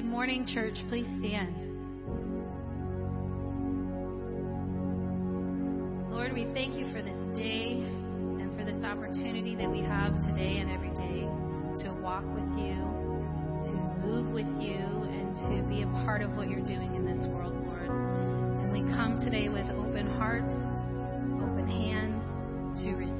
Good morning, church. Please stand. Lord, we thank you for this day and for this opportunity that we have today and every day to walk with you, to move with you, and to be a part of what you're doing in this world, Lord. And we come today with open hearts, open hands to receive,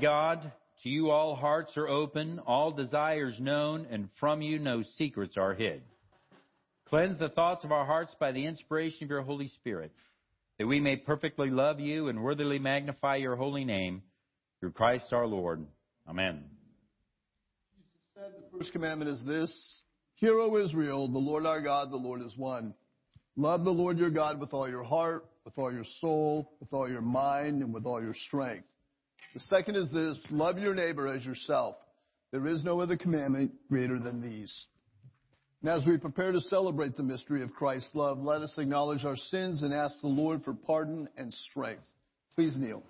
God, to you all hearts are open, all desires known, and from you no secrets are hid. Cleanse the thoughts of our hearts by the inspiration of your Holy Spirit, that we may perfectly love you and worthily magnify your holy name through Christ our Lord. Amen. Jesus said the first commandment is this Hear, O Israel, the Lord our God, the Lord is one. Love the Lord your God with all your heart, with all your soul, with all your mind, and with all your strength. The second is this love your neighbor as yourself. There is no other commandment greater than these. And as we prepare to celebrate the mystery of Christ's love, let us acknowledge our sins and ask the Lord for pardon and strength. Please kneel.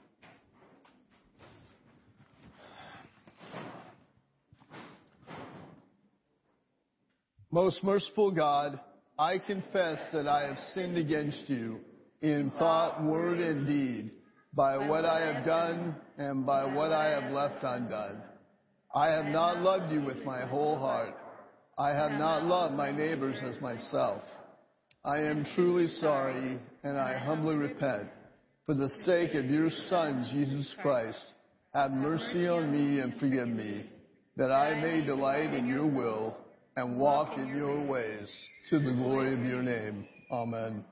Most merciful God, I confess that I have sinned against you in thought, word, and deed, by what I have done and by what I have left undone. I have not loved you with my whole heart. I have not loved my neighbors as myself. I am truly sorry and I humbly repent. For the sake of your Son, Jesus Christ, have mercy on me and forgive me, that I may delight in your will and walk in your ways to the glory of your name. Amen.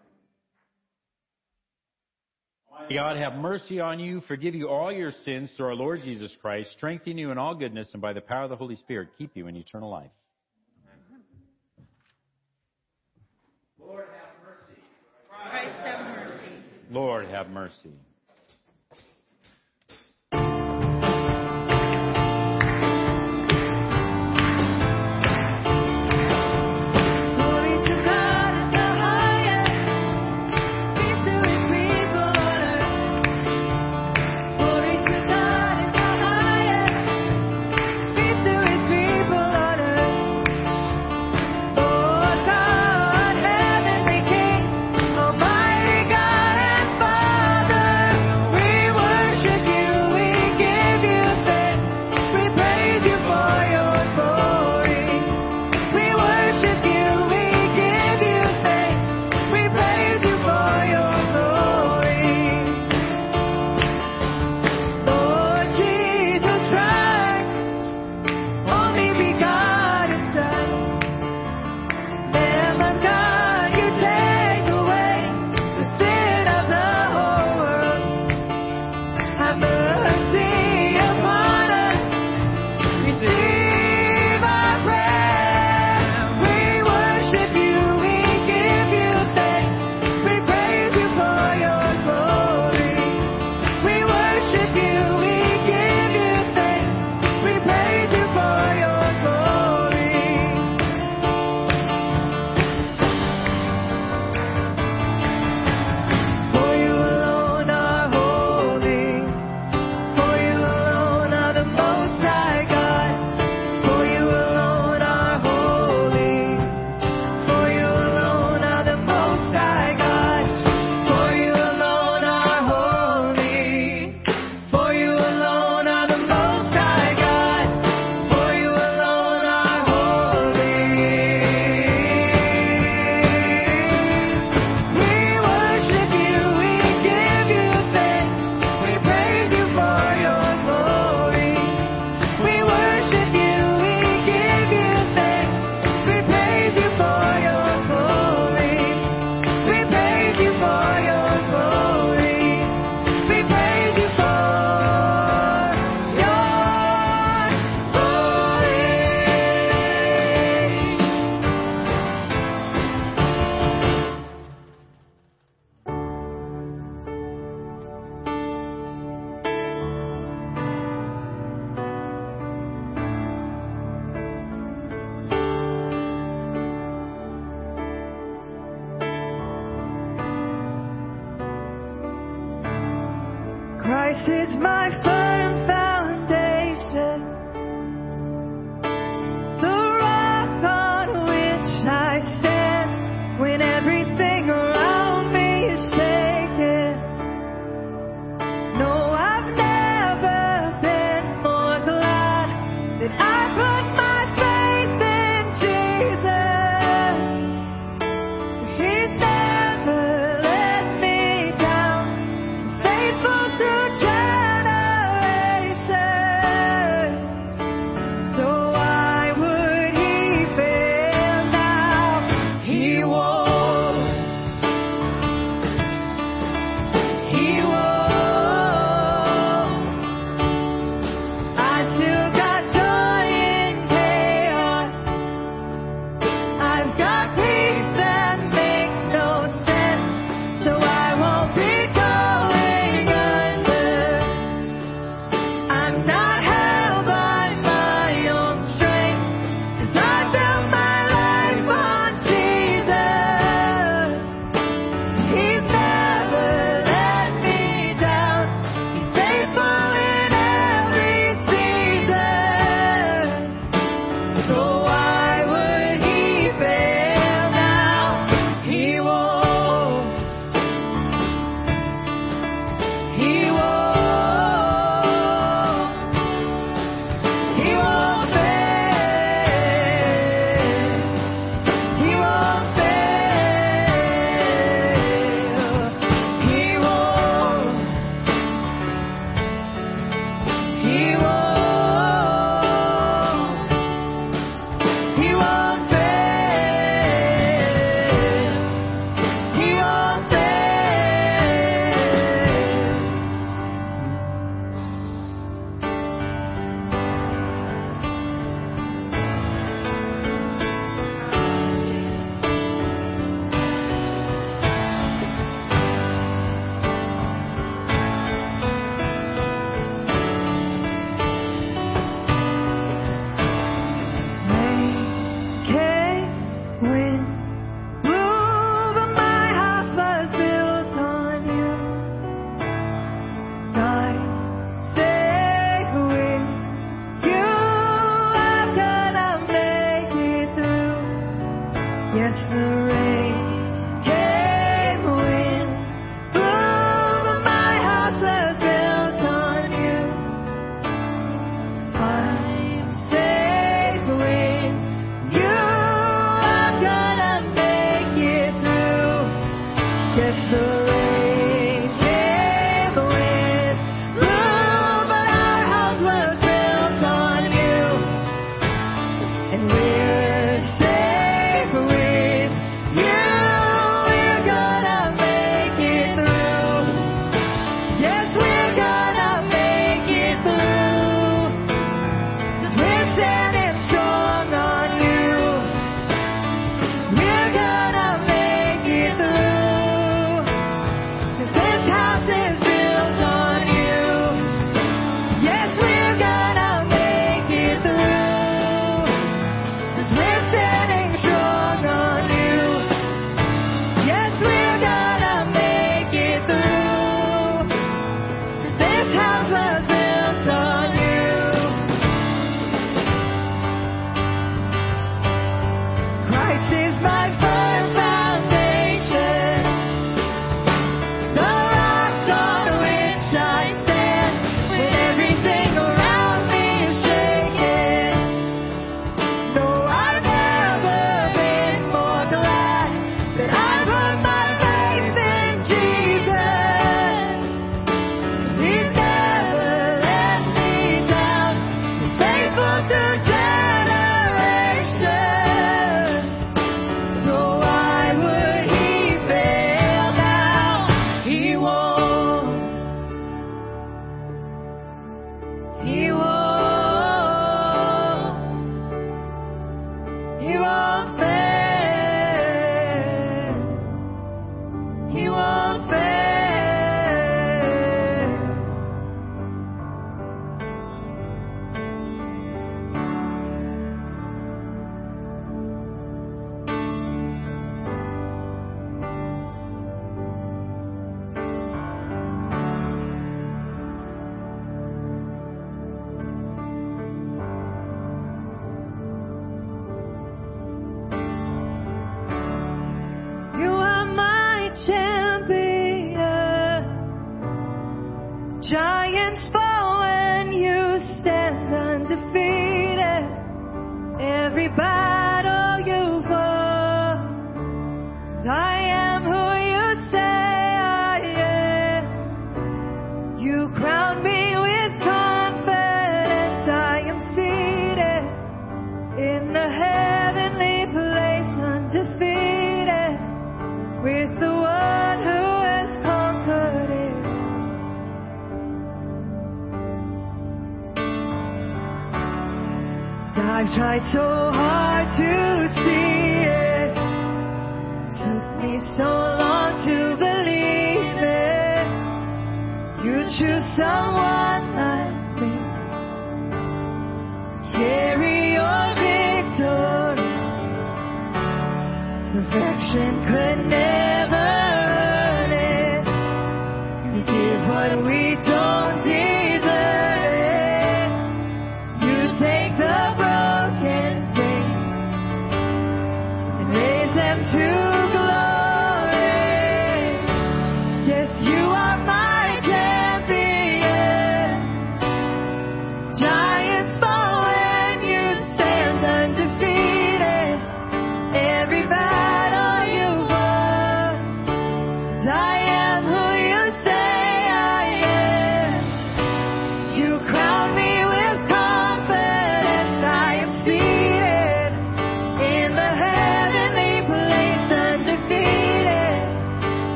God have mercy on you, forgive you all your sins through our Lord Jesus Christ, strengthen you in all goodness, and by the power of the Holy Spirit, keep you in eternal life. Lord have mercy. Christ have mercy. Lord have mercy.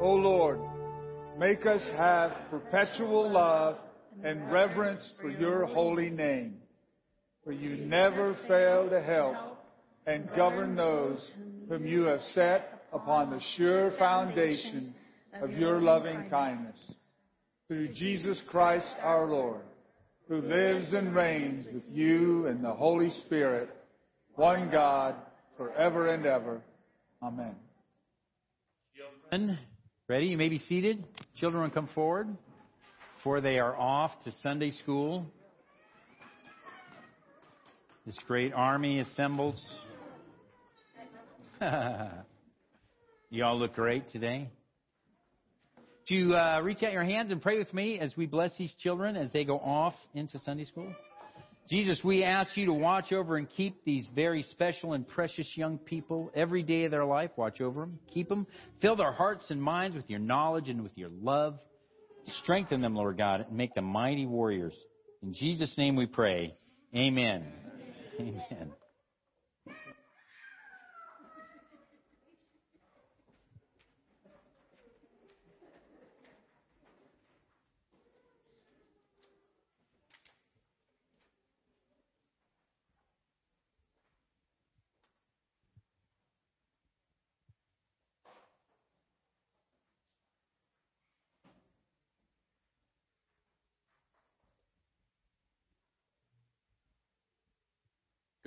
O Lord, make us have perpetual love and reverence for your holy name. For you never fail to help and govern those whom you have set upon the sure foundation of your loving kindness. Through Jesus Christ our Lord, who lives and reigns with you and the Holy Spirit, one God, forever and ever. Amen. Ready? You may be seated. Children come forward before they are off to Sunday school. This great army assembles. you all look great today. Do you uh, reach out your hands and pray with me as we bless these children as they go off into Sunday school? Jesus, we ask you to watch over and keep these very special and precious young people every day of their life. Watch over them, keep them, fill their hearts and minds with your knowledge and with your love. Strengthen them, Lord God, and make them mighty warriors. In Jesus' name we pray. Amen. Amen.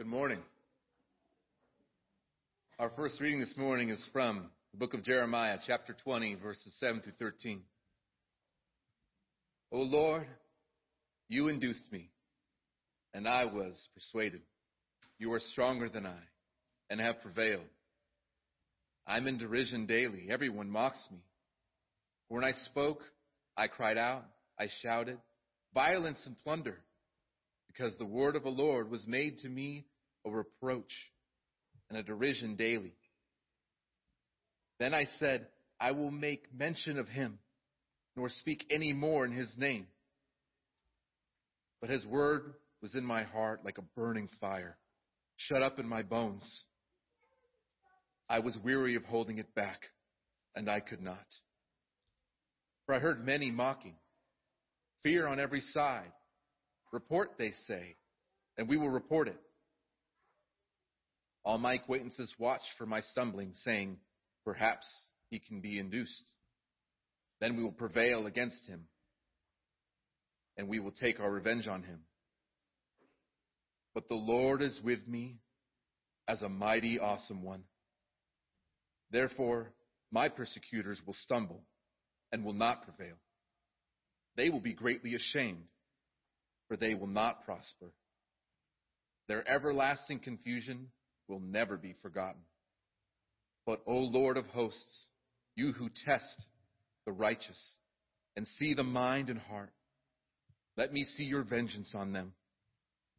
Good morning. Our first reading this morning is from the book of Jeremiah, chapter 20, verses 7 through 13. O Lord, you induced me, and I was persuaded. You are stronger than I, and have prevailed. I'm in derision daily. Everyone mocks me. When I spoke, I cried out, I shouted, violence and plunder because the word of the Lord was made to me a reproach and a derision daily. Then I said, I will make mention of him, nor speak any more in his name. But his word was in my heart like a burning fire, shut up in my bones. I was weary of holding it back, and I could not. For I heard many mocking, fear on every side. Report, they say, and we will report it. All my acquaintances watched for my stumbling, saying, Perhaps he can be induced. Then we will prevail against him, and we will take our revenge on him. But the Lord is with me as a mighty, awesome one. Therefore, my persecutors will stumble and will not prevail. They will be greatly ashamed for they will not prosper. Their everlasting confusion will never be forgotten. But, O Lord of hosts, you who test the righteous and see the mind and heart, let me see your vengeance on them,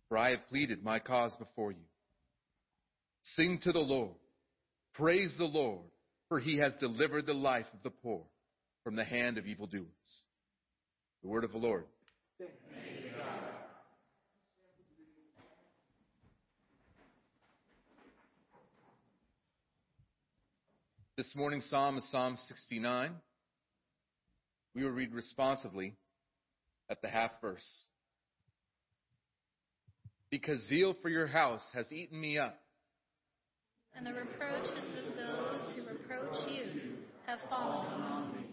for I have pleaded my cause before you. Sing to the Lord, praise the Lord, for he has delivered the life of the poor from the hand of evildoers. The word of the Lord. This morning's psalm is Psalm 69. We will read responsively at the half verse. Because zeal for your house has eaten me up, And the reproaches of those who reproach you have fallen on me.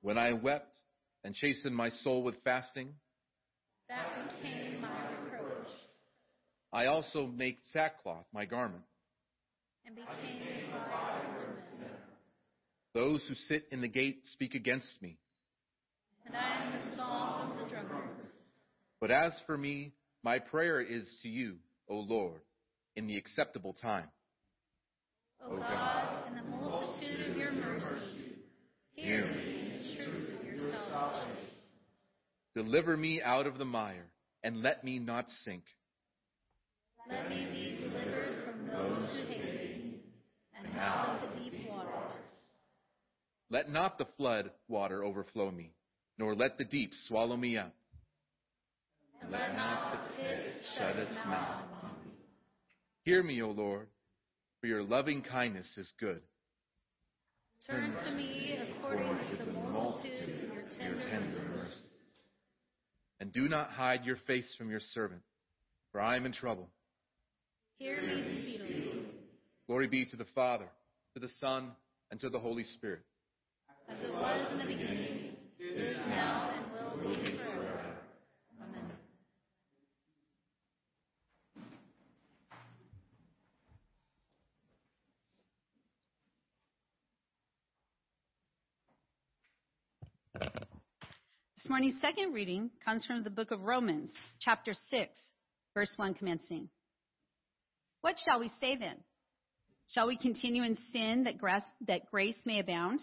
when I wept and chastened my soul with fasting, That became my reproach, I also make sackcloth my garment. and became my garment. Those who sit in the gate speak against me. And I am the song of the drunkards. But as for me, my prayer is to you, O Lord, in the acceptable time. O God, in the multitude of your mercy, hear me in the truth of your salvation. Deliver me out of the mire, and let me not sink. Let me be delivered from those who hate me, and out of the. Let not the flood water overflow me, nor let the deep swallow me up. And let not the pit shut its mouth on me. Hear me, O Lord, for your loving kindness is good. Turn to me according to the multitude of your tender mercies. And do not hide your face from your servant, for I am in trouble. Hear me speedily, Glory be to the Father, to the Son, and to the Holy Spirit. As it was in the beginning, is now, and will be forever. Amen. This morning's second reading comes from the book of Romans, chapter 6, verse 1 commencing. What shall we say then? Shall we continue in sin that grace, that grace may abound?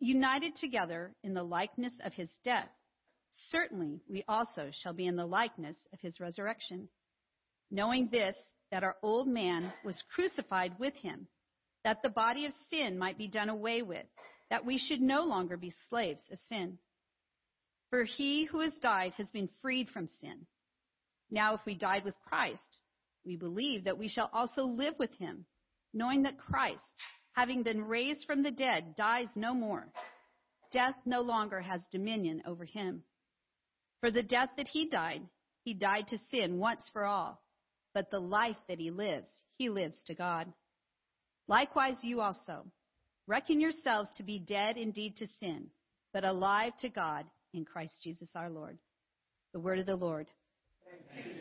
united together in the likeness of his death, certainly we also shall be in the likeness of his resurrection. Knowing this, that our old man was crucified with him, that the body of sin might be done away with, that we should no longer be slaves of sin. For he who has died has been freed from sin. Now, if we died with Christ, we believe that we shall also live with him, knowing that Christ, having been raised from the dead, dies no more. Death no longer has dominion over him. For the death that he died, he died to sin once for all. But the life that he lives, he lives to God. Likewise, you also. Reckon yourselves to be dead indeed to sin, but alive to God in Christ Jesus our Lord. The word of the Lord. Worthy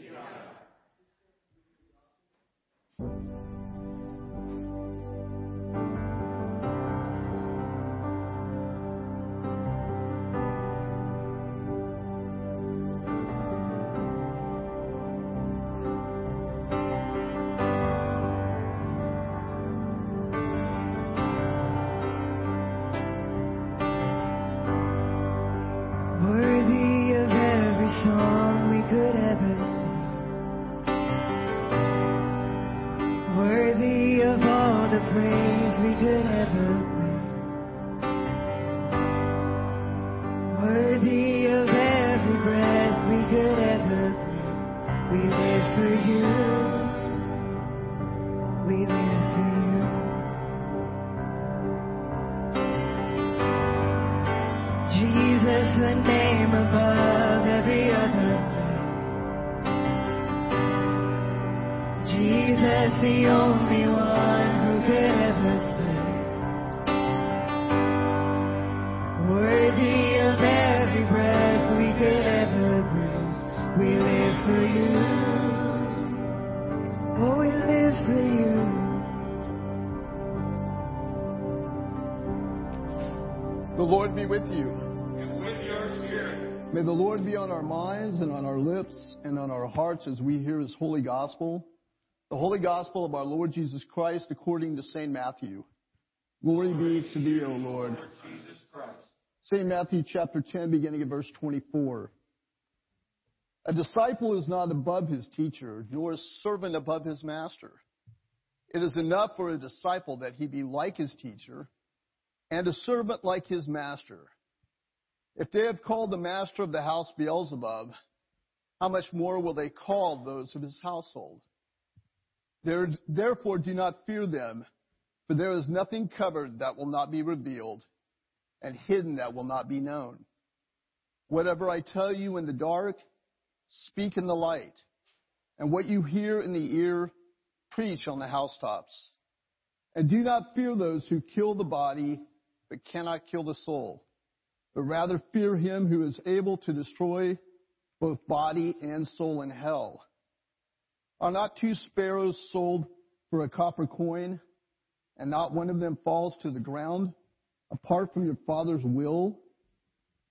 lips and on our hearts as we hear his holy gospel. The holy gospel of our Lord Jesus Christ according to St. Matthew. Glory be to thee, O Lord. St. Matthew chapter 10, beginning at verse 24. A disciple is not above his teacher, nor a servant above his master. It is enough for a disciple that he be like his teacher, and a servant like his master. If they have called the master of the house Beelzebub, how much more will they call those of his household? There- Therefore, do not fear them, for there is nothing covered that will not be revealed, and hidden that will not be known. Whatever I tell you in the dark, speak in the light, and what you hear in the ear, preach on the housetops. And do not fear those who kill the body, but cannot kill the soul, but rather fear him who is able to destroy both body and soul in hell. Are not two sparrows sold for a copper coin, and not one of them falls to the ground apart from your Father's will?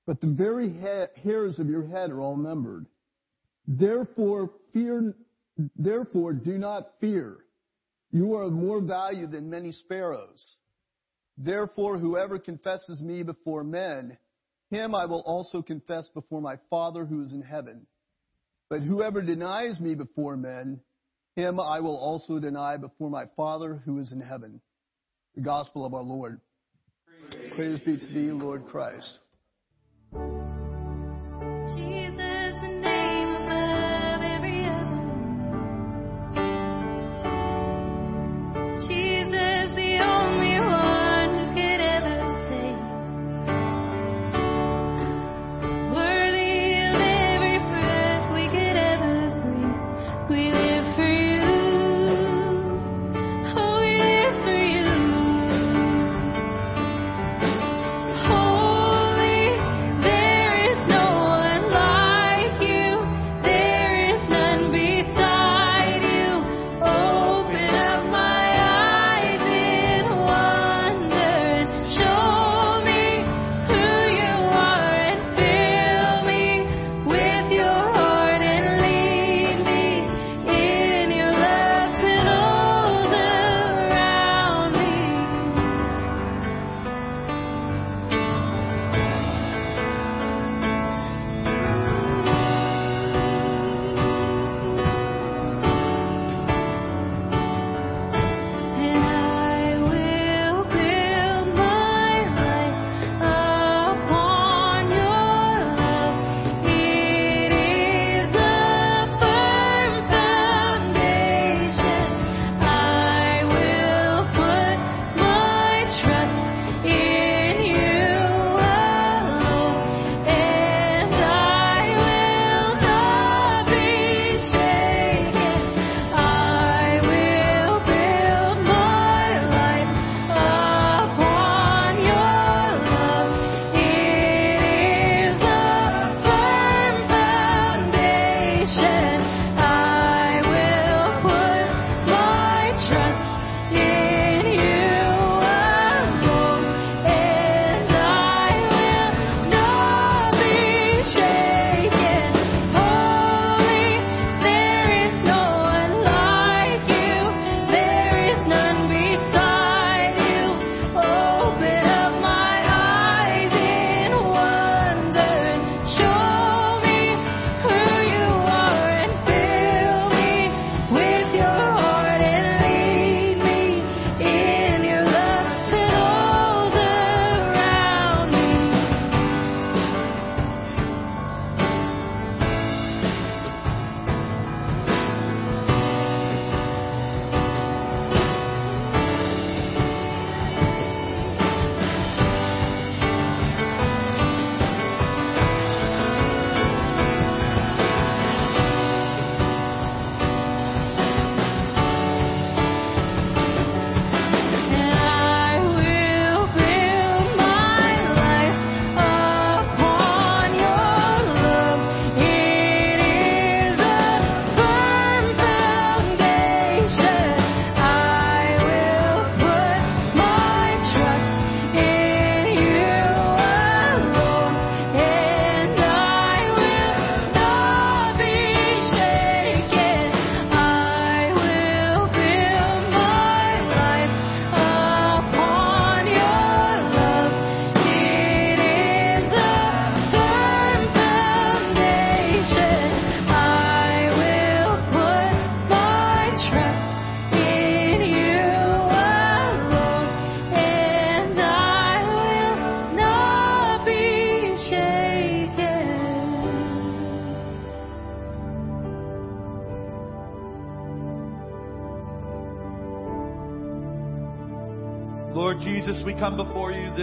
But the very ha- hairs of your head are all numbered. Therefore, fear, therefore do not fear. You are of more value than many sparrows. Therefore, whoever confesses me before men, him I will also confess before my Father who is in heaven. But whoever denies me before men, him I will also deny before my Father who is in heaven. The gospel of our Lord. Praise be to thee, Lord Christ.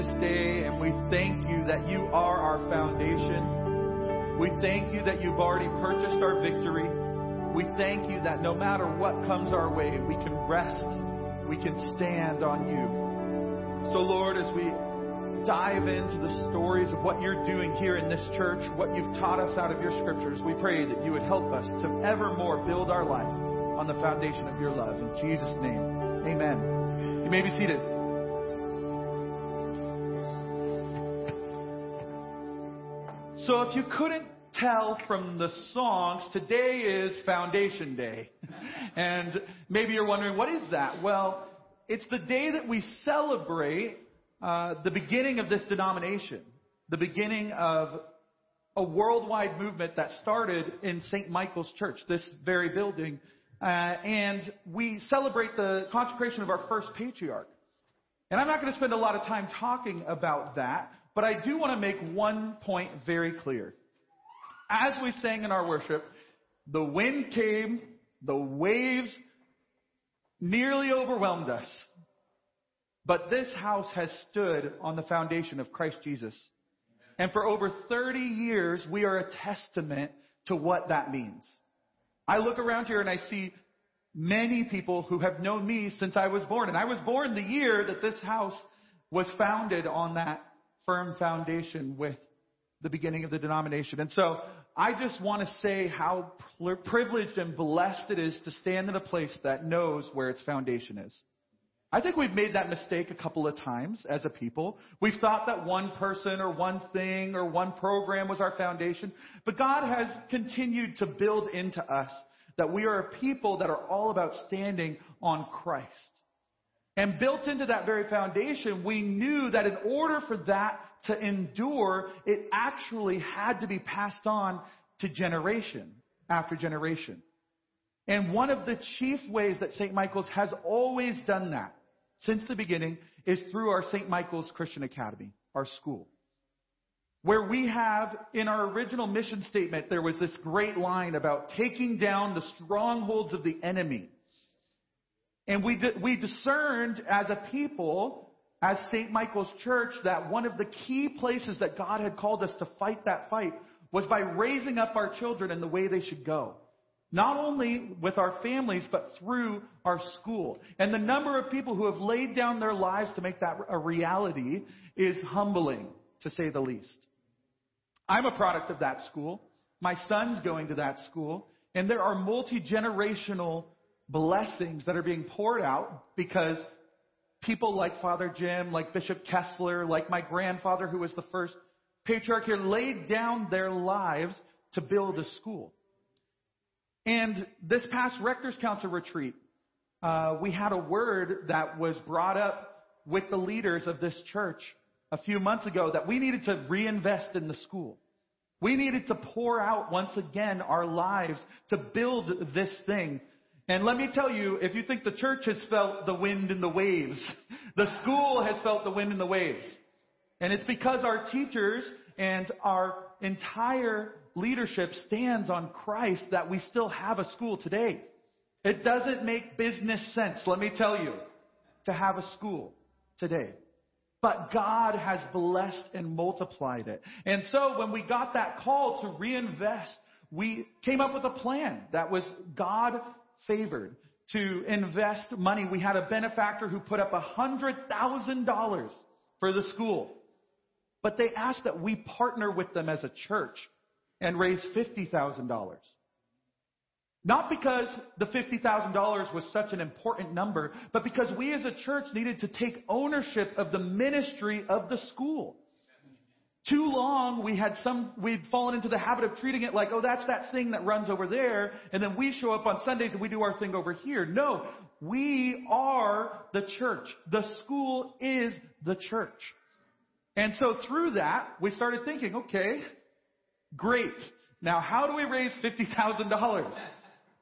This day and we thank you that you are our foundation. We thank you that you've already purchased our victory. We thank you that no matter what comes our way, we can rest, we can stand on you. So, Lord, as we dive into the stories of what you're doing here in this church, what you've taught us out of your scriptures, we pray that you would help us to evermore build our life on the foundation of your love. In Jesus' name, amen. You may be seated. So if you couldn't tell from the songs, today is Foundation Day. and maybe you're wondering, what is that? Well, it's the day that we celebrate uh, the beginning of this denomination, the beginning of a worldwide movement that started in St. Michael's Church, this very building. Uh, and we celebrate the consecration of our first patriarch. And I'm not going to spend a lot of time talking about that, but I do want to make one point very clear. As we sang in our worship, the wind came, the waves nearly overwhelmed us. But this house has stood on the foundation of Christ Jesus. And for over 30 years, we are a testament to what that means. I look around here and I see many people who have known me since I was born. And I was born the year that this house was founded on that firm foundation with the beginning of the denomination. And so I just want to say how privileged and blessed it is to stand in a place that knows where its foundation is. I think we've made that mistake a couple of times as a people. We've thought that one person or one thing or one program was our foundation. But God has continued to build into us that we are a people that are all about standing on Christ. And built into that very foundation, we knew that in order for that to endure, it actually had to be passed on to generation after generation. And one of the chief ways that St. Michael's has always done that since the beginning is through our St. Michael's Christian Academy, our school. Where we have, in our original mission statement, there was this great line about taking down the strongholds of the enemy. And we, we discerned as a people, as St. Michael's Church, that one of the key places that God had called us to fight that fight was by raising up our children in the way they should go. Not only with our families, but through our school. And the number of people who have laid down their lives to make that a reality is humbling, to say the least. I'm a product of that school. My son's going to that school. And there are multi-generational blessings that are being poured out because people like Father Jim, like Bishop Kessler, like my grandfather who was the first patriarch here laid down their lives to build a school. And this past Rector's Council retreat, uh, we had a word that was brought up with the leaders of this church a few months ago that we needed to reinvest in the school. We needed to pour out once again our lives to build this thing. And let me tell you, if you think the church has felt the wind and the waves, the school has felt the wind and the waves. And it's because our teachers and our entire leadership stands on Christ that we still have a school today. It doesn't make business sense, let me tell you, to have a school today. But God has blessed and multiplied it. And so when we got that call to reinvest, we came up with a plan that was God favored to invest money. We had a benefactor who put up $100,000 for the school. But they asked that we partner with them as a church and raise $50,000. Not because the $50,000 was such an important number, but because we as a church needed to take ownership of the ministry of the school. Too long we had some, we'd fallen into the habit of treating it like, oh, that's that thing that runs over there, and then we show up on Sundays and we do our thing over here. No, we are the church. The school is the church. And so through that, we started thinking, okay, great. Now how do we raise $50,000?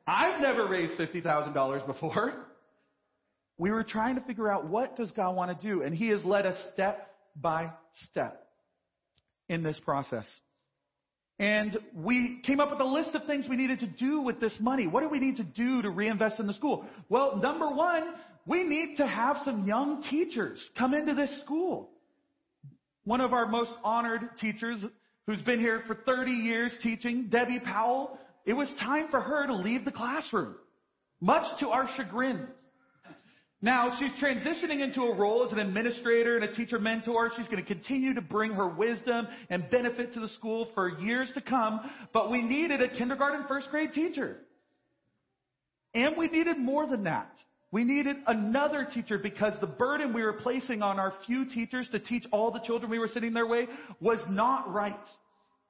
I've never raised $50,000 before. We were trying to figure out what does God want to do, and He has led us step by step in this process. And we came up with a list of things we needed to do with this money. What do we need to do to reinvest in the school? Well, number one, we need to have some young teachers come into this school. One of our most honored teachers who's been here for 30 years teaching, Debbie Powell, it was time for her to leave the classroom, much to our chagrin. Now she's transitioning into a role as an administrator and a teacher mentor. She's going to continue to bring her wisdom and benefit to the school for years to come. But we needed a kindergarten first grade teacher. And we needed more than that. We needed another teacher because the burden we were placing on our few teachers to teach all the children we were sending their way was not right.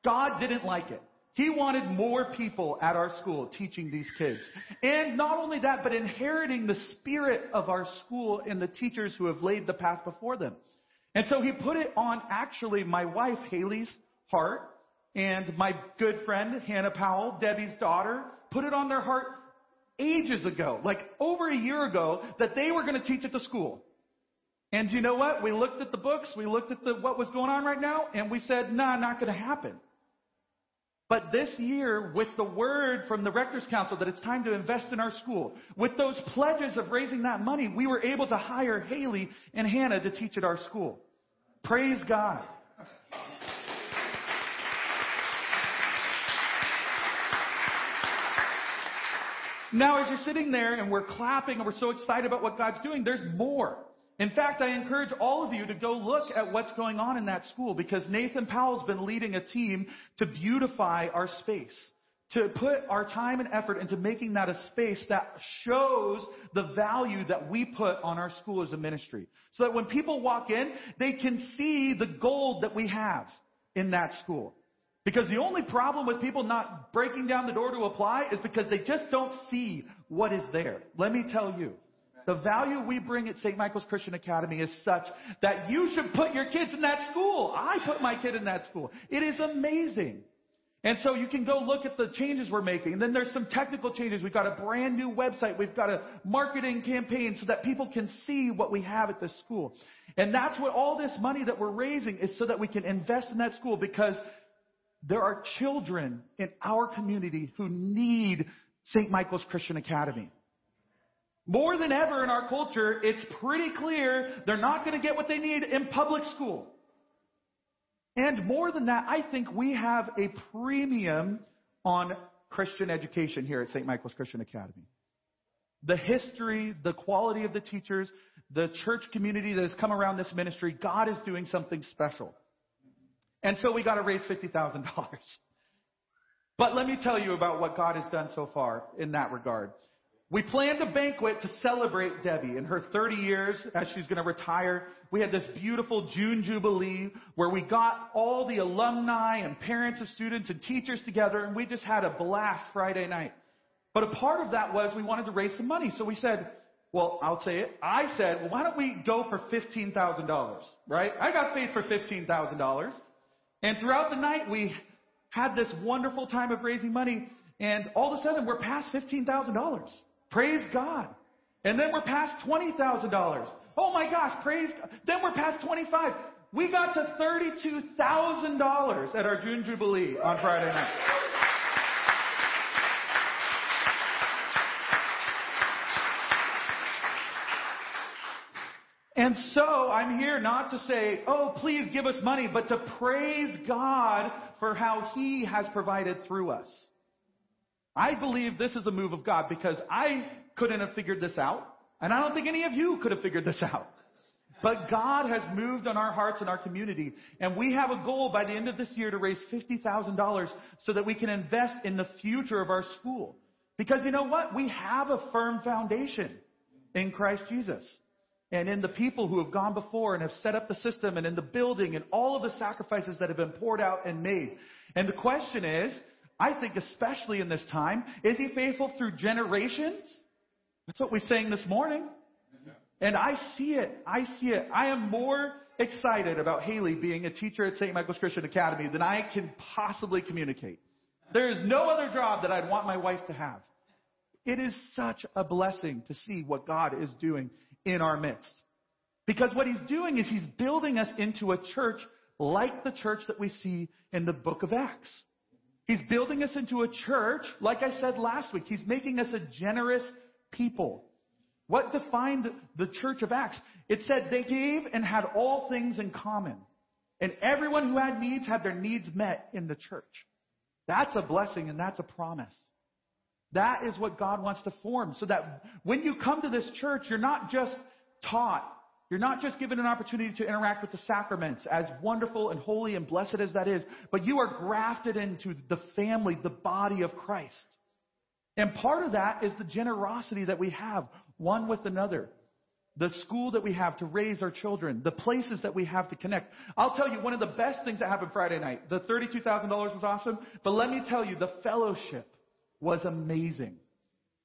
God didn't like it. He wanted more people at our school teaching these kids. And not only that, but inheriting the spirit of our school and the teachers who have laid the path before them. And so he put it on actually my wife Haley's heart and my good friend Hannah Powell, Debbie's daughter, put it on their heart ages ago, like over a year ago, that they were going to teach at the school. And you know what? We looked at the books, we looked at the, what was going on right now, and we said, nah, not going to happen. But this year, with the word from the Rector's Council that it's time to invest in our school, with those pledges of raising that money, we were able to hire Haley and Hannah to teach at our school. Praise God. Now, as you're sitting there and we're clapping and we're so excited about what God's doing, there's more. In fact, I encourage all of you to go look at what's going on in that school because Nathan Powell's been leading a team to beautify our space, to put our time and effort into making that a space that shows the value that we put on our school as a ministry. So that when people walk in, they can see the gold that we have in that school. Because the only problem with people not breaking down the door to apply is because they just don't see what is there. Let me tell you. The value we bring at St. Michael's Christian Academy is such that you should put your kids in that school. I put my kid in that school. It is amazing. And so you can go look at the changes we're making. And then there's some technical changes. We've got a brand new website. We've got a marketing campaign so that people can see what we have at this school. And that's what all this money that we're raising is so that we can invest in that school because there are children in our community who need St. Michael's Christian Academy. More than ever in our culture, it's pretty clear they're not going to get what they need in public school. And more than that, I think we have a premium on Christian education here at St. Michael's Christian Academy. The history, the quality of the teachers, the church community that has come around this ministry, God is doing something special. And so we got to raise $50,000. But let me tell you about what God has done so far in that regard. We planned a banquet to celebrate Debbie in her 30 years as she's going to retire. We had this beautiful June Jubilee where we got all the alumni and parents of students and teachers together and we just had a blast Friday night. But a part of that was we wanted to raise some money. So we said, well, I'll say it. I said, well, why don't we go for $15,000, right? I got paid for $15,000. And throughout the night, we had this wonderful time of raising money. And all of a sudden, we're past $15,000. Praise God. And then we're past $20,000. Oh my gosh, praise God. Then we're past 25. We got to $32,000 at our June Jubilee on Friday night. And so I'm here not to say, oh, please give us money, but to praise God for how He has provided through us. I believe this is a move of God because I couldn't have figured this out. And I don't think any of you could have figured this out. But God has moved on our hearts and our community. And we have a goal by the end of this year to raise $50,000 so that we can invest in the future of our school. Because you know what? We have a firm foundation in Christ Jesus and in the people who have gone before and have set up the system and in the building and all of the sacrifices that have been poured out and made. And the question is, I think especially in this time, is he faithful through generations? That's what we sang this morning. And I see it. I see it. I am more excited about Haley being a teacher at St. Michael's Christian Academy than I can possibly communicate. There is no other job that I'd want my wife to have. It is such a blessing to see what God is doing in our midst. Because what he's doing is he's building us into a church like the church that we see in the book of Acts. He's building us into a church, like I said last week, he's making us a generous people. What defined the church of Acts? It said they gave and had all things in common. And everyone who had needs had their needs met in the church. That's a blessing and that's a promise. That is what God wants to form. So that when you come to this church, you're not just taught. You're not just given an opportunity to interact with the sacraments, as wonderful and holy and blessed as that is, but you are grafted into the family, the body of Christ. And part of that is the generosity that we have one with another. The school that we have to raise our children, the places that we have to connect. I'll tell you, one of the best things that happened Friday night, the $32,000 was awesome, but let me tell you, the fellowship was amazing.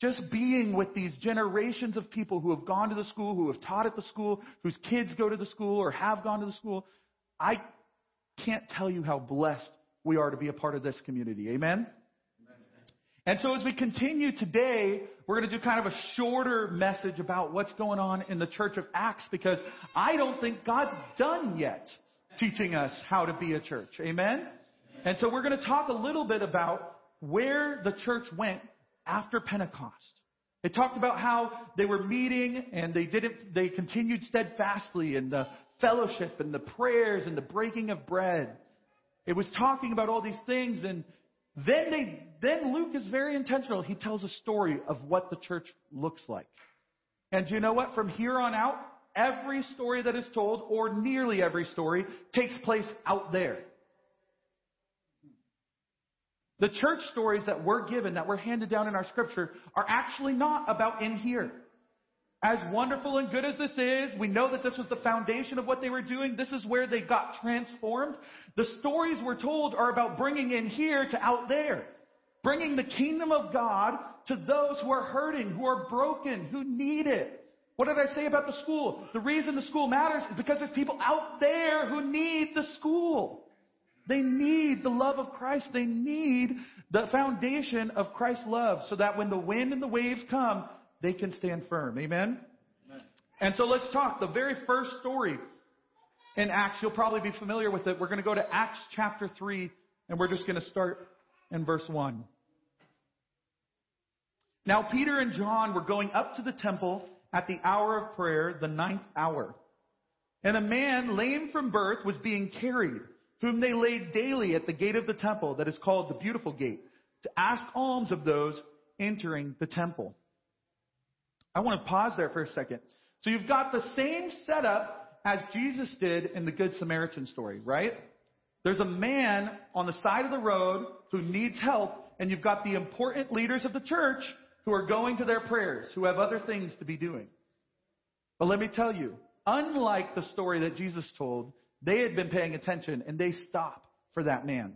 Just being with these generations of people who have gone to the school, who have taught at the school, whose kids go to the school or have gone to the school. I can't tell you how blessed we are to be a part of this community. Amen? And so as we continue today, we're going to do kind of a shorter message about what's going on in the church of Acts because I don't think God's done yet teaching us how to be a church. Amen? And so we're going to talk a little bit about where the church went after Pentecost. It talked about how they were meeting and they didn't, they continued steadfastly in the fellowship and the prayers and the breaking of bread. It was talking about all these things and then they, then Luke is very intentional. He tells a story of what the church looks like. And you know what? From here on out, every story that is told, or nearly every story, takes place out there. The church stories that we're given, that we're handed down in our scripture, are actually not about in here. As wonderful and good as this is, we know that this was the foundation of what they were doing. This is where they got transformed. The stories we're told are about bringing in here to out there. Bringing the kingdom of God to those who are hurting, who are broken, who need it. What did I say about the school? The reason the school matters is because there's people out there who need the school. They need the love of Christ. They need the foundation of Christ's love so that when the wind and the waves come, they can stand firm. Amen? Amen? And so let's talk. The very first story in Acts, you'll probably be familiar with it. We're going to go to Acts chapter 3, and we're just going to start in verse 1. Now Peter and John were going up to the temple at the hour of prayer, the ninth hour. And a man lame from birth was being carried whom they laid daily at the gate of the temple that is called the beautiful gate, to ask alms of those entering the temple. I want to pause there for a second. So you've got the same setup as Jesus did in the Good Samaritan story, right? There's a man on the side of the road who needs help, and you've got the important leaders of the church who are going to their prayers, who have other things to be doing. But let me tell you, unlike the story that Jesus told, they had been paying attention and they stop for that man.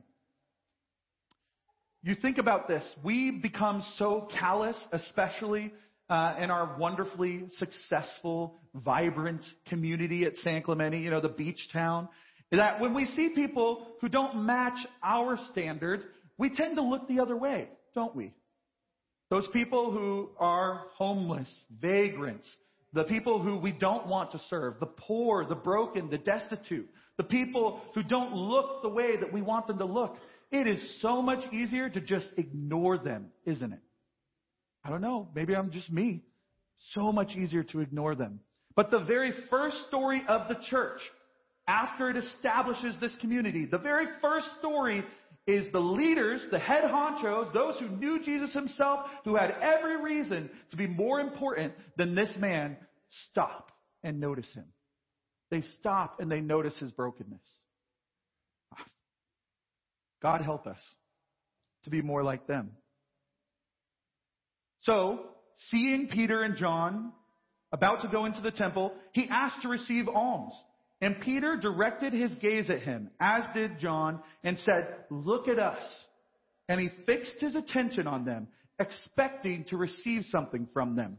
You think about this. We become so callous, especially uh, in our wonderfully successful, vibrant community at San Clemente, you know, the beach town, that when we see people who don't match our standards, we tend to look the other way, don't we? Those people who are homeless, vagrants, the people who we don't want to serve, the poor, the broken, the destitute, the people who don't look the way that we want them to look. It is so much easier to just ignore them, isn't it? I don't know. Maybe I'm just me. So much easier to ignore them. But the very first story of the church, after it establishes this community, the very first story is the leaders, the head honchos, those who knew Jesus himself, who had every reason to be more important than this man, stop and notice him. They stop and they notice his brokenness. God help us to be more like them. So, seeing Peter and John about to go into the temple, he asked to receive alms. And Peter directed his gaze at him, as did John, and said, Look at us. And he fixed his attention on them, expecting to receive something from them.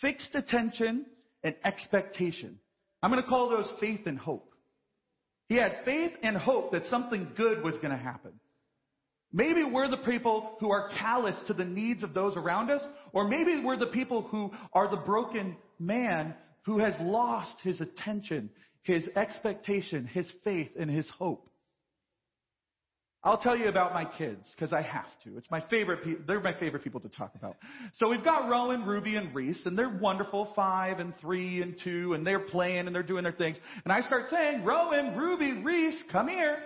Fixed attention and expectation. I'm going to call those faith and hope. He had faith and hope that something good was going to happen. Maybe we're the people who are callous to the needs of those around us, or maybe we're the people who are the broken man who has lost his attention, his expectation, his faith, and his hope. I'll tell you about my kids because I have to. It's my favorite. Pe- they're my favorite people to talk about. So we've got Rowan, Ruby, and Reese, and they're wonderful. Five and three and two, and they're playing and they're doing their things. And I start saying, Rowan, Ruby, Reese, come here.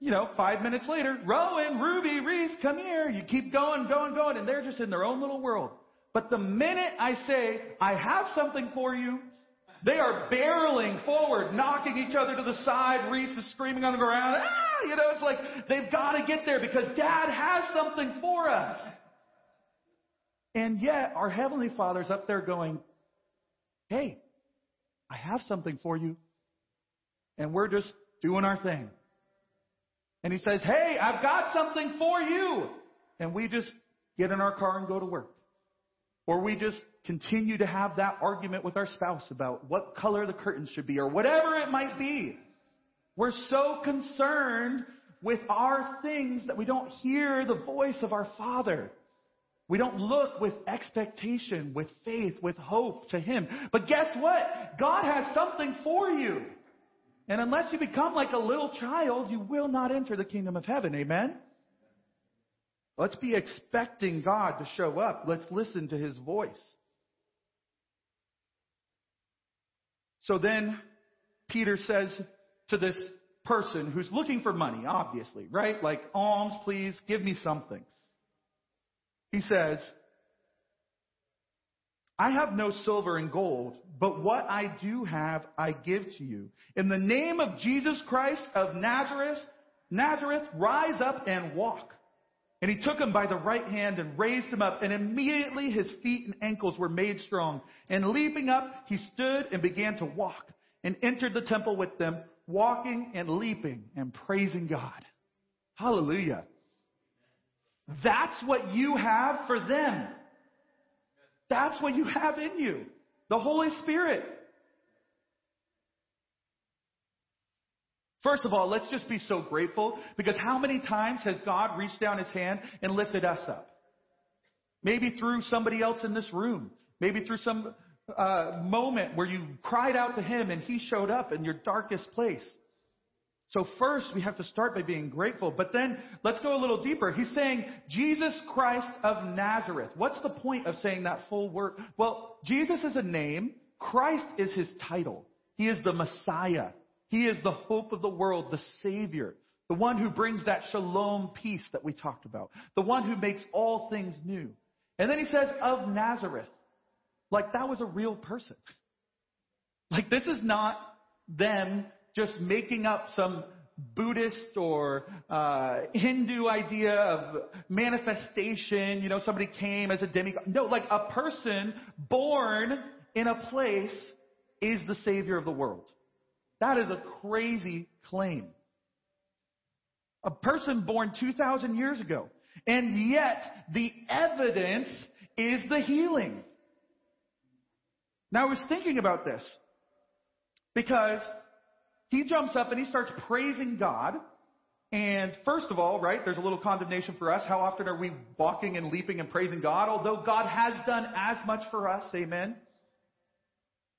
You know, five minutes later, Rowan, Ruby, Reese, come here. You keep going, going, going, and they're just in their own little world. But the minute I say, I have something for you, they are barreling forward, knocking each other to the side. Reese is screaming on the ground. Ah, you know, it's like they've got to get there because dad has something for us. And yet our Heavenly Father's up there going, Hey, I have something for you. And we're just doing our thing. And He says, Hey, I've got something for you. And we just get in our car and go to work. Or we just continue to have that argument with our spouse about what color the curtains should be or whatever it might be. We're so concerned with our things that we don't hear the voice of our Father. We don't look with expectation, with faith, with hope to Him. But guess what? God has something for you. And unless you become like a little child, you will not enter the kingdom of heaven. Amen? Let's be expecting God to show up. Let's listen to His voice. So then Peter says to this person who's looking for money, obviously, right? Like, alms, please, give me something. He says, I have no silver and gold, but what I do have, I give to you. In the name of Jesus Christ of Nazareth, Nazareth, rise up and walk. And he took him by the right hand and raised him up, and immediately his feet and ankles were made strong. And leaping up, he stood and began to walk, and entered the temple with them, walking and leaping and praising God. Hallelujah. That's what you have for them. That's what you have in you. The Holy Spirit. First of all, let's just be so grateful because how many times has God reached down his hand and lifted us up? Maybe through somebody else in this room. Maybe through some uh, moment where you cried out to him and he showed up in your darkest place. So first we have to start by being grateful, but then let's go a little deeper. He's saying Jesus Christ of Nazareth. What's the point of saying that full word? Well, Jesus is a name. Christ is his title. He is the Messiah. He is the hope of the world, the Savior, the one who brings that shalom peace that we talked about, the one who makes all things new. And then he says, of Nazareth. Like that was a real person. Like this is not them just making up some Buddhist or uh, Hindu idea of manifestation. You know, somebody came as a demigod. No, like a person born in a place is the Savior of the world. That is a crazy claim. A person born 2,000 years ago. And yet, the evidence is the healing. Now, I was thinking about this because he jumps up and he starts praising God. And first of all, right, there's a little condemnation for us. How often are we walking and leaping and praising God? Although God has done as much for us, amen.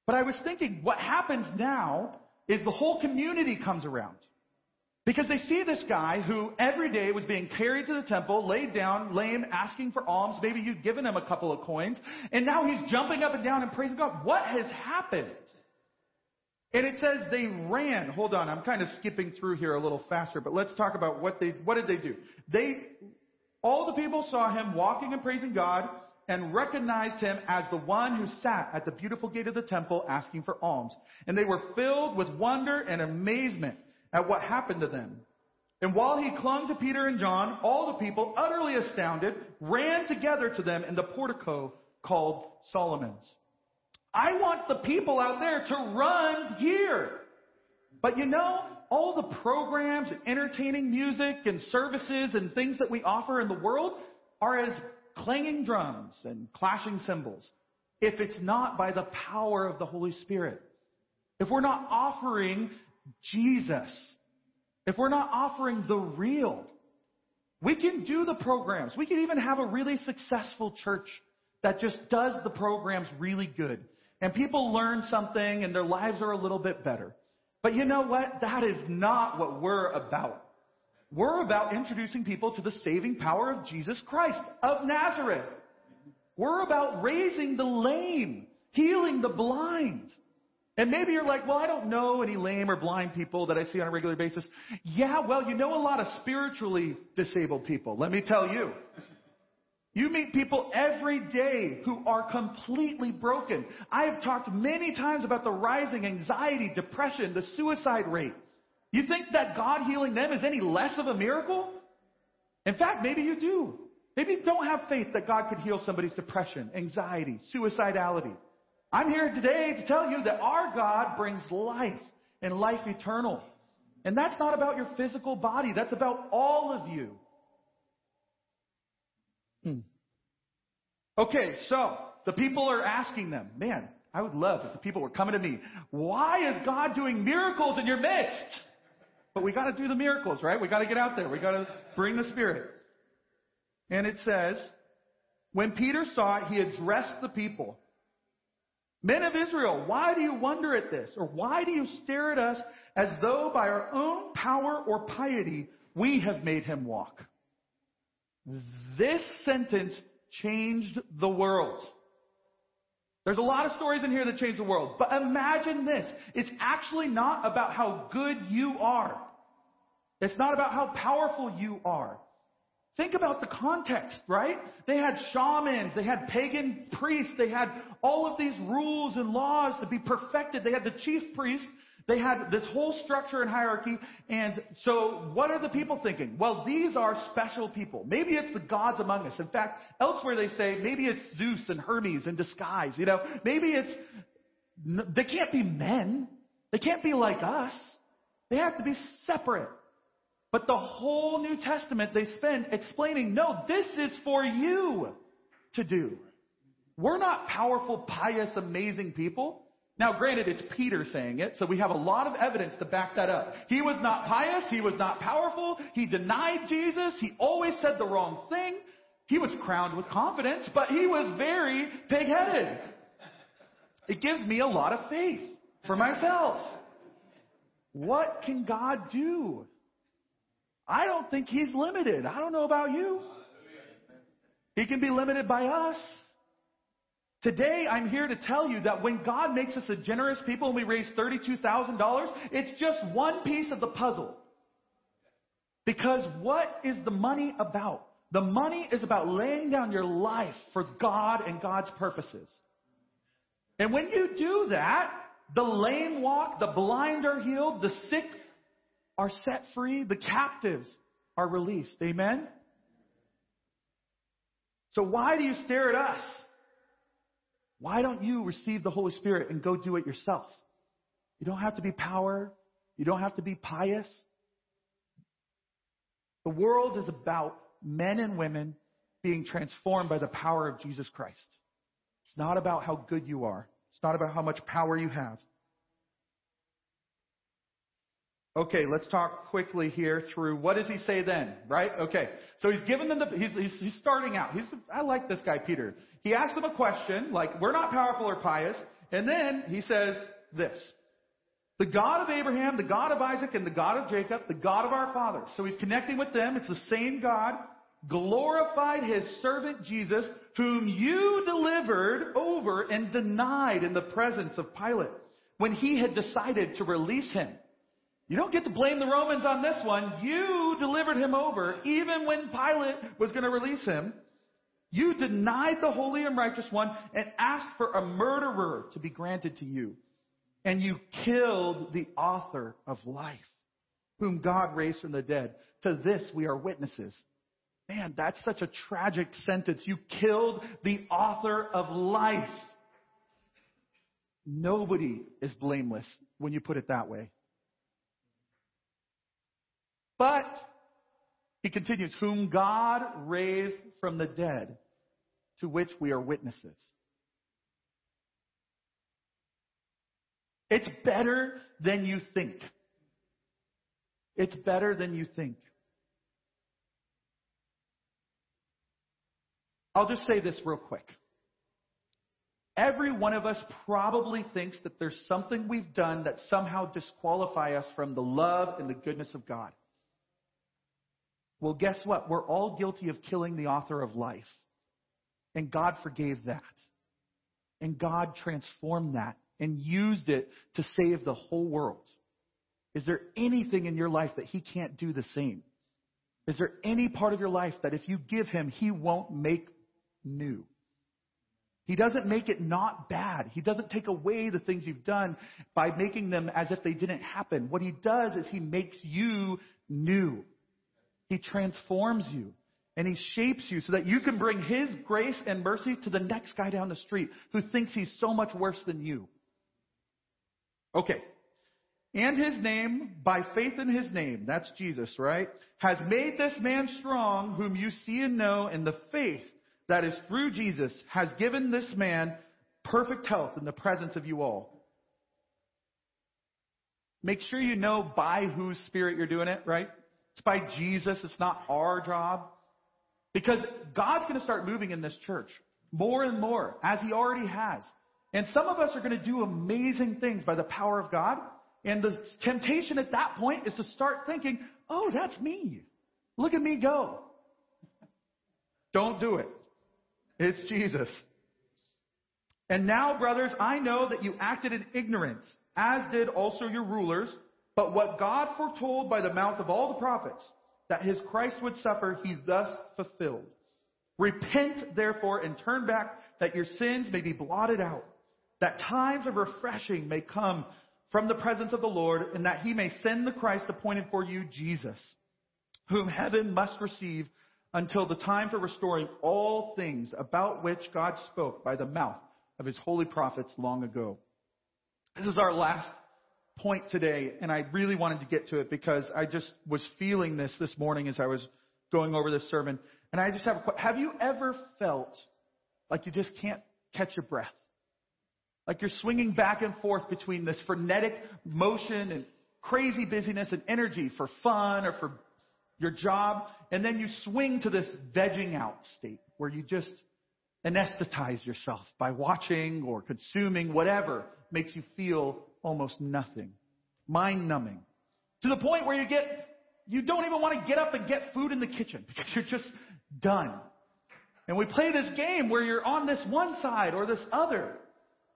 But I was thinking, what happens now is the whole community comes around. Because they see this guy who every day was being carried to the temple, laid down, lame, asking for alms. Maybe you'd given him a couple of coins. And now he's jumping up and down and praising God. What has happened? And it says they ran. Hold on, I'm kind of skipping through here a little faster, but let's talk about what they, what did they do? They, all the people saw him walking and praising God and recognized him as the one who sat at the beautiful gate of the temple asking for alms. And they were filled with wonder and amazement at what happened to them. And while he clung to Peter and John, all the people, utterly astounded, ran together to them in the portico called Solomon's. I want the people out there to run here. But you know, all the programs, entertaining music and services and things that we offer in the world are as clanging drums and clashing cymbals. If it's not by the power of the Holy Spirit. If we're not offering Jesus. If we're not offering the real. We can do the programs. We can even have a really successful church that just does the programs really good. And people learn something and their lives are a little bit better. But you know what? That is not what we're about. We're about introducing people to the saving power of Jesus Christ of Nazareth. We're about raising the lame, healing the blind. And maybe you're like, well, I don't know any lame or blind people that I see on a regular basis. Yeah, well, you know a lot of spiritually disabled people. Let me tell you. You meet people every day who are completely broken. I have talked many times about the rising anxiety, depression, the suicide rate. You think that God healing them is any less of a miracle? In fact, maybe you do. Maybe you don't have faith that God could heal somebody's depression, anxiety, suicidality. I'm here today to tell you that our God brings life and life eternal. And that's not about your physical body. That's about all of you. Hmm. Okay, so the people are asking them, man, I would love if the people were coming to me. Why is God doing miracles in your midst? But we got to do the miracles, right? We got to get out there. We got to bring the Spirit. And it says, when Peter saw it, he addressed the people. Men of Israel, why do you wonder at this? Or why do you stare at us as though by our own power or piety we have made him walk? This sentence changed the world. There's a lot of stories in here that change the world. But imagine this. It's actually not about how good you are. It's not about how powerful you are. Think about the context, right? They had shamans, they had pagan priests, they had all of these rules and laws to be perfected. They had the chief priest, they had this whole structure and hierarchy. And so what are the people thinking? Well, these are special people. Maybe it's the gods among us. In fact, elsewhere they say maybe it's Zeus and Hermes in disguise. You know, maybe it's, they can't be men. They can't be like us. They have to be separate. But the whole New Testament they spend explaining, no, this is for you to do. We're not powerful, pious, amazing people. Now, granted, it's Peter saying it, so we have a lot of evidence to back that up. He was not pious. He was not powerful. He denied Jesus. He always said the wrong thing. He was crowned with confidence, but he was very pig-headed. It gives me a lot of faith for myself. What can God do? I don't think he's limited. I don't know about you. He can be limited by us. Today, I'm here to tell you that when God makes us a generous people and we raise $32,000, it's just one piece of the puzzle. Because what is the money about? The money is about laying down your life for God and God's purposes. And when you do that, the lame walk, the blind are healed, the sick are set free, the captives are released. Amen? So why do you stare at us? Why don't you receive the Holy Spirit and go do it yourself? You don't have to be power. You don't have to be pious. The world is about men and women being transformed by the power of Jesus Christ. It's not about how good you are. It's not about how much power you have. Okay, let's talk quickly here through what does he say then, right? Okay, so he's given them the, he's, he's, he's starting out. He's, I like this guy, Peter. He asks them a question, like, we're not powerful or pious, and then he says this. The God of Abraham, the God of Isaac, and the God of Jacob, the God of our fathers. So he's connecting with them. It's the same God. Glorified his servant Jesus, whom you delivered over and denied in the presence of Pilate when he had decided to release him. You don't get to blame the Romans on this one. You delivered him over even when Pilate was going to release him. You denied the holy and righteous one and asked for a murderer to be granted to you. And you killed the author of life, whom God raised from the dead. To this we are witnesses. Man, that's such a tragic sentence. You killed the author of life. Nobody is blameless when you put it that way. But, he continues, whom God raised from the dead, to which we are witnesses. It's better than you think. It's better than you think. I'll just say this real quick. Every one of us probably thinks that there's something we've done that somehow disqualify us from the love and the goodness of God. Well, guess what? We're all guilty of killing the author of life. And God forgave that. And God transformed that and used it to save the whole world. Is there anything in your life that He can't do the same? Is there any part of your life that if you give Him, He won't make new? He doesn't make it not bad. He doesn't take away the things you've done by making them as if they didn't happen. What He does is He makes you new. He transforms you and He shapes you so that you can bring His grace and mercy to the next guy down the street who thinks he's so much worse than you. Okay. And His name, by faith in His name, that's Jesus, right? Has made this man strong whom you see and know in the faith that is through Jesus has given this man perfect health in the presence of you all. Make sure you know by whose spirit you're doing it, right? It's by Jesus. It's not our job. Because God's going to start moving in this church more and more, as He already has. And some of us are going to do amazing things by the power of God. And the temptation at that point is to start thinking, oh, that's me. Look at me go. Don't do it. It's Jesus. And now, brothers, I know that you acted in ignorance, as did also your rulers. But what God foretold by the mouth of all the prophets, that his Christ would suffer, he thus fulfilled. Repent, therefore, and turn back, that your sins may be blotted out, that times of refreshing may come from the presence of the Lord, and that he may send the Christ appointed for you, Jesus, whom heaven must receive until the time for restoring all things about which God spoke by the mouth of his holy prophets long ago. This is our last point today, and I really wanted to get to it because I just was feeling this this morning as I was going over this sermon. And I just have a question. Have you ever felt like you just can't catch your breath? Like you're swinging back and forth between this frenetic motion and crazy busyness and energy for fun or for your job, and then you swing to this vegging out state where you just anesthetize yourself by watching or consuming whatever makes you feel almost nothing. Mind numbing. To the point where you get, you don't even want to get up and get food in the kitchen because you're just done. And we play this game where you're on this one side or this other.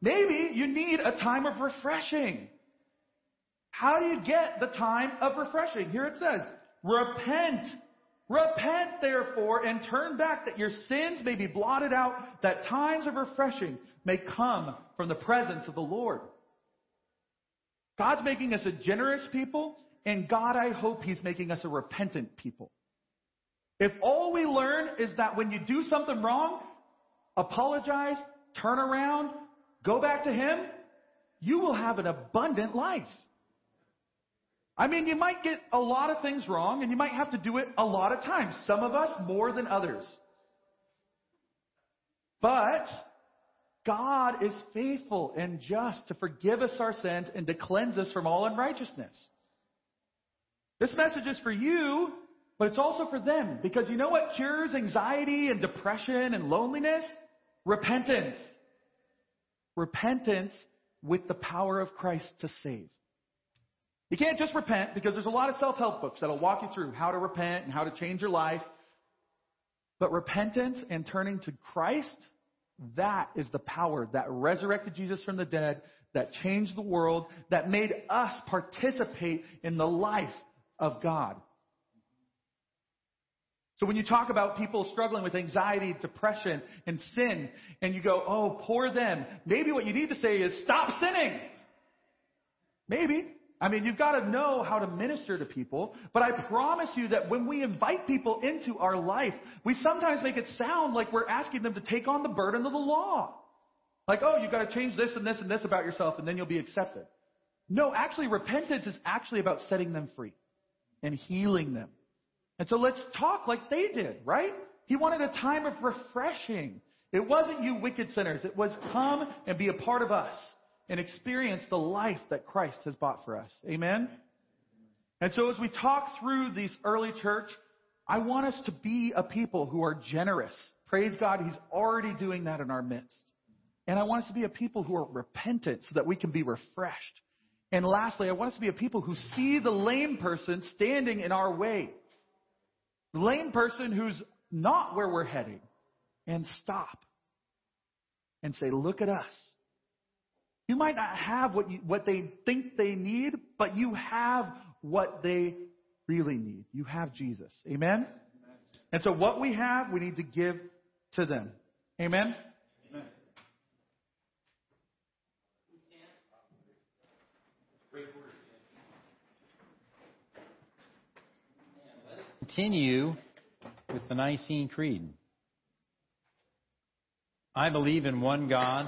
Maybe you need a time of refreshing. How do you get the time of refreshing? Here it says, Repent. Repent, therefore, and turn back that your sins may be blotted out, that times of refreshing may come from the presence of the Lord. God's making us a generous people, and God, I hope He's making us a repentant people. If all we learn is that when you do something wrong, apologize, turn around, go back to Him, you will have an abundant life. I mean, you might get a lot of things wrong and you might have to do it a lot of times. Some of us more than others. But God is faithful and just to forgive us our sins and to cleanse us from all unrighteousness. This message is for you, but it's also for them because you know what cures anxiety and depression and loneliness? Repentance. Repentance with the power of Christ to save. You can't just repent because there's a lot of self-help books that'll walk you through how to repent and how to change your life. But repentance and turning to Christ, that is the power that resurrected Jesus from the dead, that changed the world, that made us participate in the life of God. So when you talk about people struggling with anxiety, depression, and sin, and you go, oh, poor them, maybe what you need to say is stop sinning. Maybe. I mean, you've got to know how to minister to people, but I promise you that when we invite people into our life, we sometimes make it sound like we're asking them to take on the burden of the law. Like, oh, you've got to change this and this and this about yourself and then you'll be accepted. No, actually, repentance is actually about setting them free and healing them. And so let's talk like they did, right? He wanted a time of refreshing. It wasn't you wicked sinners. It was come and be a part of us and experience the life that Christ has bought for us. Amen? And so as we talk through these early church, I want us to be a people who are generous. Praise God, He's already doing that in our midst. And I want us to be a people who are repentant so that we can be refreshed. And lastly, I want us to be a people who see the lame person standing in our way the lame person who's not where we're heading, and stop and say, Look at us. You might not have what, you, what they think they need, but you have what they really need. You have Jesus. Amen? And so what we have, we need to give to them. Amen? Continue with the Nicene Creed. I believe in one God,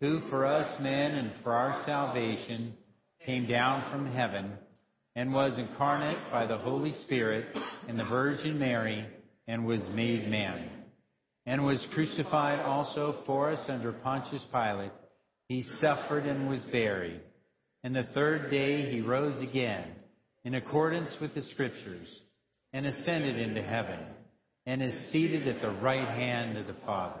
who for us men and for our salvation came down from heaven, and was incarnate by the Holy Spirit in the Virgin Mary, and was made man, and was crucified also for us under Pontius Pilate. He suffered and was buried. And the third day he rose again, in accordance with the Scriptures, and ascended into heaven, and is seated at the right hand of the Father.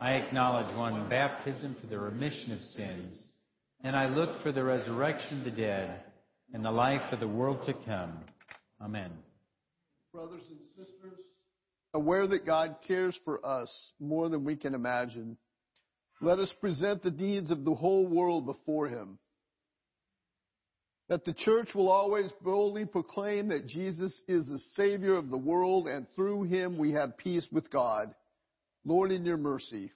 I acknowledge one baptism for the remission of sins, and I look for the resurrection of the dead and the life of the world to come. Amen. Brothers and sisters, aware that God cares for us more than we can imagine, let us present the needs of the whole world before Him. That the church will always boldly proclaim that Jesus is the Savior of the world and through Him we have peace with God. Lord, in your mercy.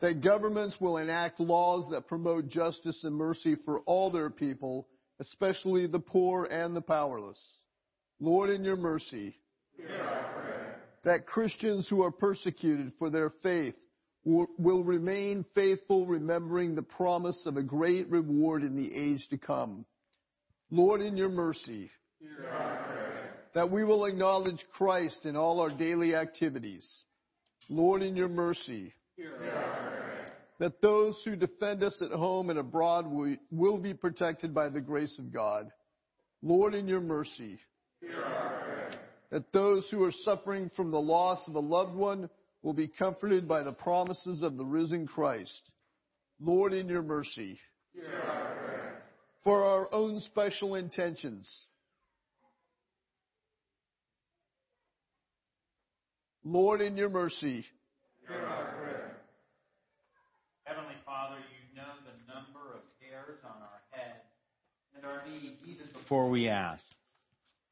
That governments will enact laws that promote justice and mercy for all their people, especially the poor and the powerless. Lord, in your mercy. That Christians who are persecuted for their faith will, remain faithful, remembering the promise of a great reward in the age to come. Lord, in your mercy. That we will acknowledge Christ in all our daily activities. Lord, in your mercy. That those who defend us at home and abroad will, be protected by the grace of God. Lord, in your mercy. That those who are suffering from the loss of a loved one will be comforted by the promises of the risen Christ. Lord, in your mercy. For our own special intentions. Lord, in your mercy. Hear our prayer. Heavenly Father, you know the number of hairs on our head and our needs even before we ask.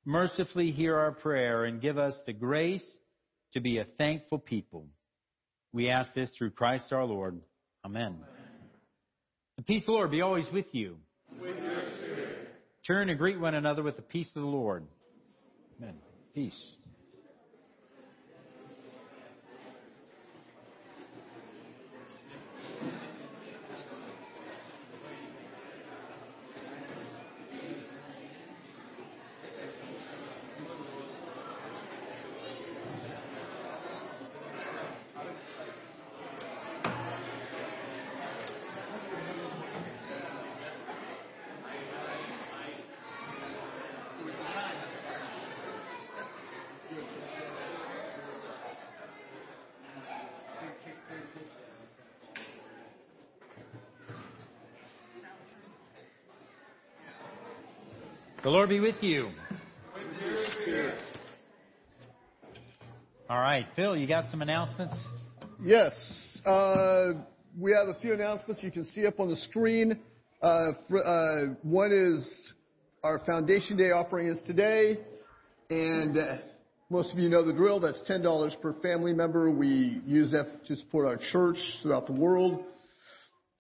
Mercifully hear our prayer and give us the grace to be a thankful people. We ask this through Christ our Lord. Amen. The peace of the Lord be always with you. With your spirit. Turn and greet one another with the peace of the Lord. Amen. Peace. The Lord be with you. All right, Phil, you got some announcements? Yes. Uh, we have a few announcements you can see up on the screen. Uh, uh, one is our Foundation Day offering is today, and uh, Most of you know the drill. That's $10 per family member. We use that to support our church throughout the world.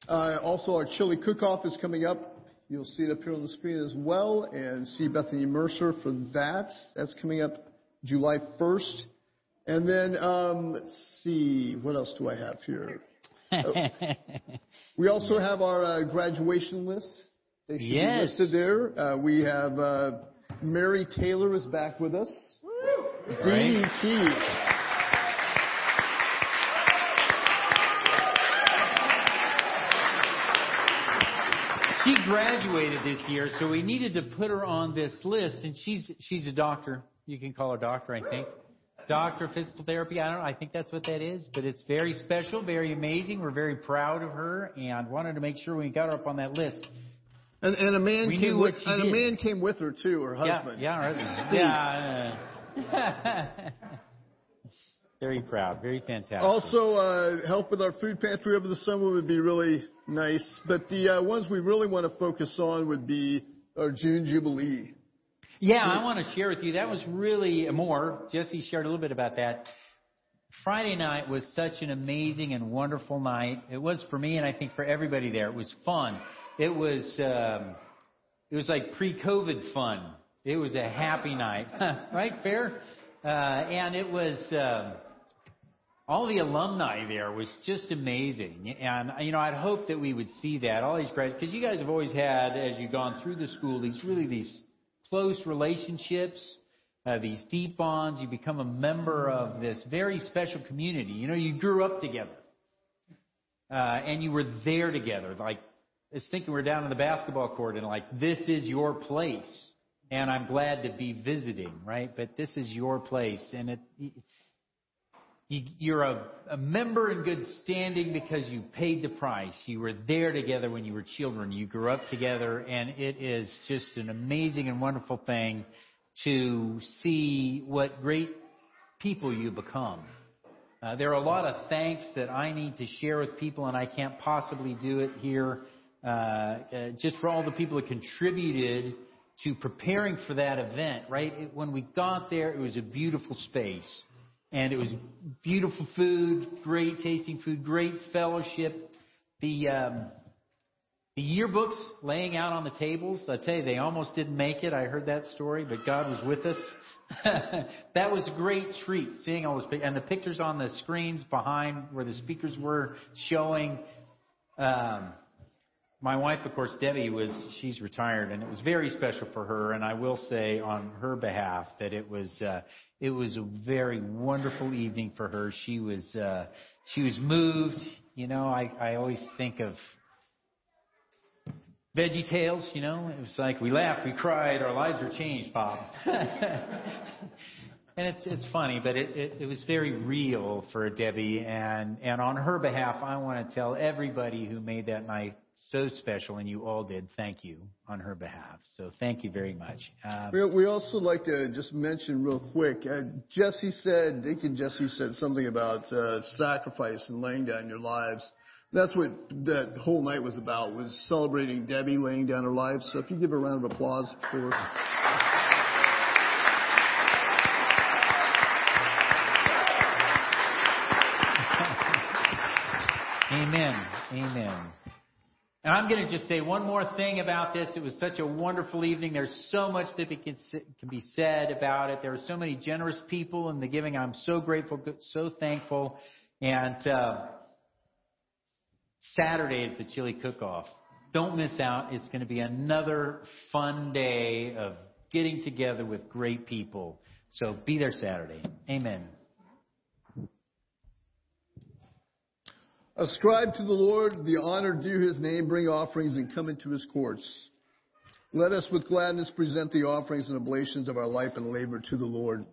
Uh, also, our chili cook-off is coming up. You'll see it up here on the screen as well, and see Bethany Mercer for that. That's coming up July 1st. And then, um, let's see, what else do I have here? Oh. we also have our uh, graduation list. They should Yes. be listed there. Uh, we have uh, Mary Taylor is back with us. DET. She graduated this year, so we needed to put her on this list, and she's she's a doctor. You can call her doctor, I think. Doctor of physical therapy. I don't know. I think that's what that is, but it's very special, very amazing. We're very proud of her, and wanted to make sure we got her up on that list. And, and a man We came with, and a man came with her too, her Yeah, husband. yeah, right. yeah. uh, very proud, very fantastic. Also, uh, help with our food pantry over the summer would be really nice. But the uh, ones we really want to focus on would be our June Jubilee. Yeah, I want to share with you. That was really more. Jesse shared a little bit about that. Friday night was such an amazing and wonderful night. It was for me, and I think for everybody there. It was fun. It was um, it was like pre-COVID fun. It was a happy night, right? Fair. Uh, and it was um, all the alumni there was just amazing. And you know, I'd hope that we would see that all these grads, because you guys have always had, as you've gone through the school, these really these close relationships, uh, these deep bonds. You become a member of this very special community. You know, you grew up together, uh, and you were there together. Like, I was thinking we're down in the basketball court, and like, this is your place, and I'm glad to be visiting, right? But this is your place, and it. You, you're a, a member in good standing because you paid the price. You were there together when you were children. You grew up together, and it is just an amazing and wonderful thing to see what great people you become. Uh, there are a lot of thanks that I need to share with people, and I can't possibly do it here. Uh, uh, just for all the people that contributed to preparing for that event, right? It, when we got there, it was a beautiful space. And it was beautiful food, great tasting food, great fellowship. The, um, the yearbooks laying out on the tables, I tell you, they almost didn't make it. I heard that story, but God was with us. that was a great treat, seeing all those and the pictures on the screens behind where the speakers were showing. Um, my wife, of course, Debbie was she's retired, and it was very special for her. And I will say on her behalf that it was uh, it was a very wonderful evening for her. She was uh, she was moved. You know, I I always think of Veggie Tales, you know, it was like we laughed, we cried, our lives were changed, Bob. and it's it's funny, but it, it, it was very real for Debbie, and and on her behalf, I want to tell everybody who made that night so special, and you all did. Thank you on her behalf. So thank you very much. Um, We, also like to just mention real quick. Uh, Jesse said, Deacon Jesse said something about uh, sacrifice and laying down your lives. That's what that whole night was about, was celebrating Debbie laying down her life. So if you give a round of applause for. Amen. Amen. And I'm going to just say one more thing about this. It was such a wonderful evening. There's so much that can, can be said about it. There were so many generous people in the giving. I'm so grateful, so thankful. And uh, Saturday is the chili cook-off. Don't miss out. It's going to be another fun day of getting together with great people. So be there Saturday. Amen. Ascribe to the Lord the honor due his name, bring offerings, and come into his courts. Let us with gladness present the offerings and oblations of our life and labor to the Lord.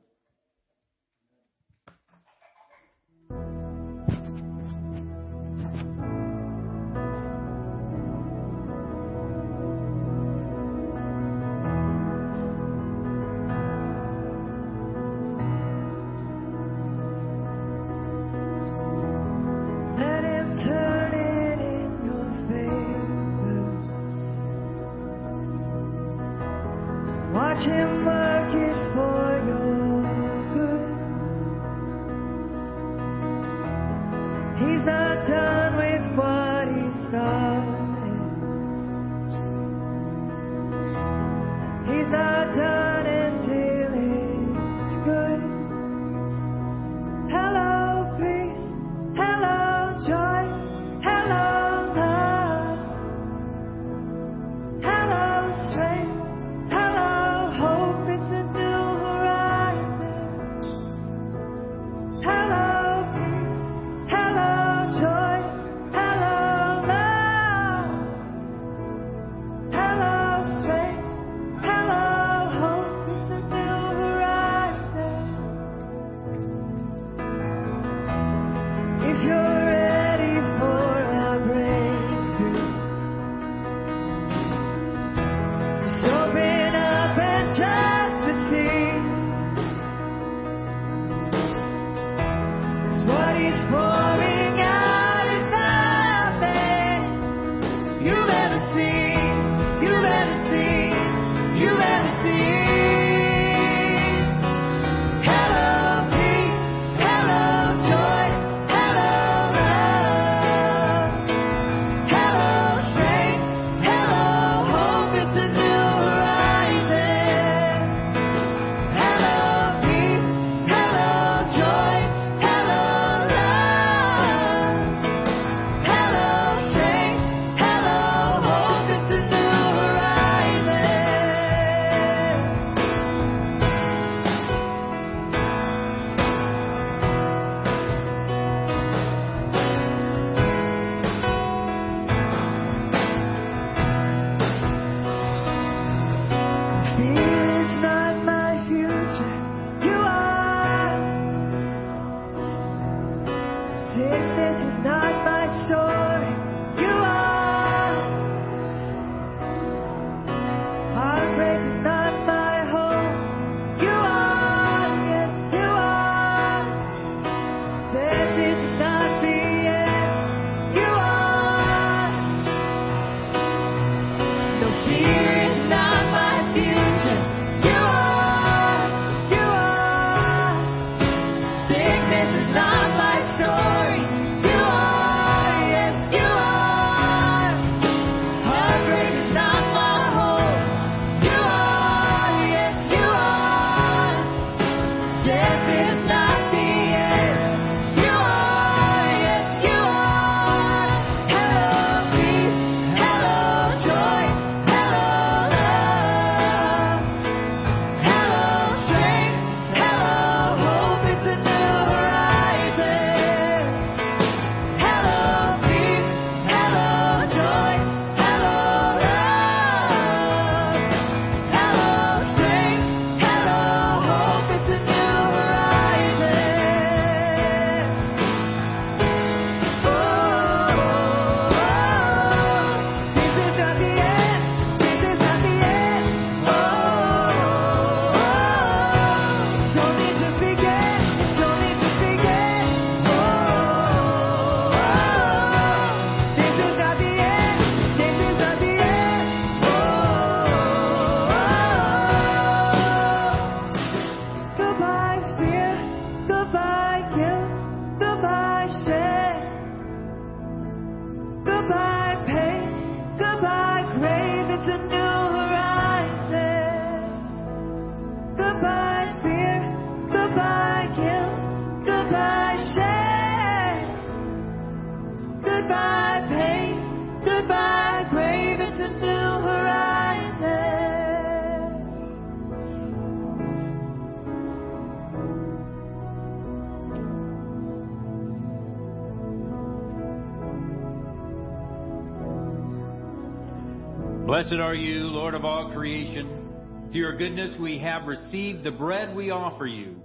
Blessed are you, Lord of all creation. Through your goodness we have received the bread we offer you,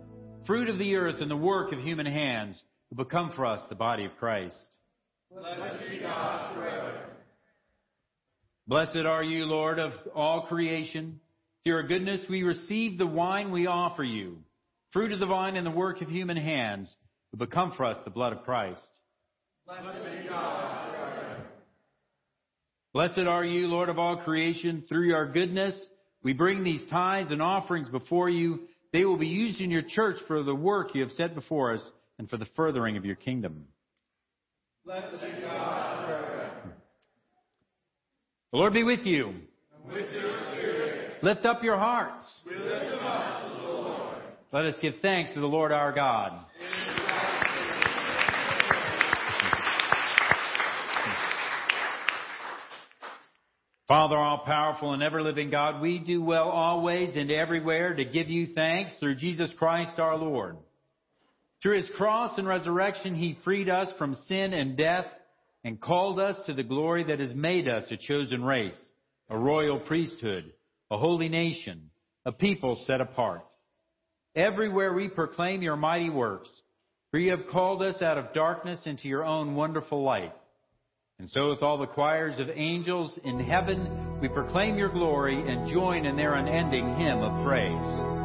fruit of the earth and the work of human hands, who become for us the body of Christ. Blessed be God forever. Blessed are you, Lord of all creation. Through your goodness we receive the wine we offer you, fruit of the vine and the work of human hands, who become for us the blood of Christ. Blessed be God forever. Blessed are you, Lord of all creation. Through your goodness, we bring these tithes and offerings before you. They will be used in your church for the work you have set before us and for the furthering of your kingdom. Blessed be God forever. The Lord be with you. And with your spirit. Lift up your hearts. We lift them up to the Lord. Let us give thanks to the Lord our God. Amen. Father, all powerful and ever living God, we do well always and everywhere to give you thanks through Jesus Christ our Lord. Through his cross and resurrection, he freed us from sin and death and called us to the glory that has made us a chosen race, a royal priesthood, a holy nation, a people set apart. Everywhere we proclaim your mighty works, for you have called us out of darkness into your own wonderful light. And so with all the choirs of angels in heaven, we proclaim your glory and join in their unending hymn of praise.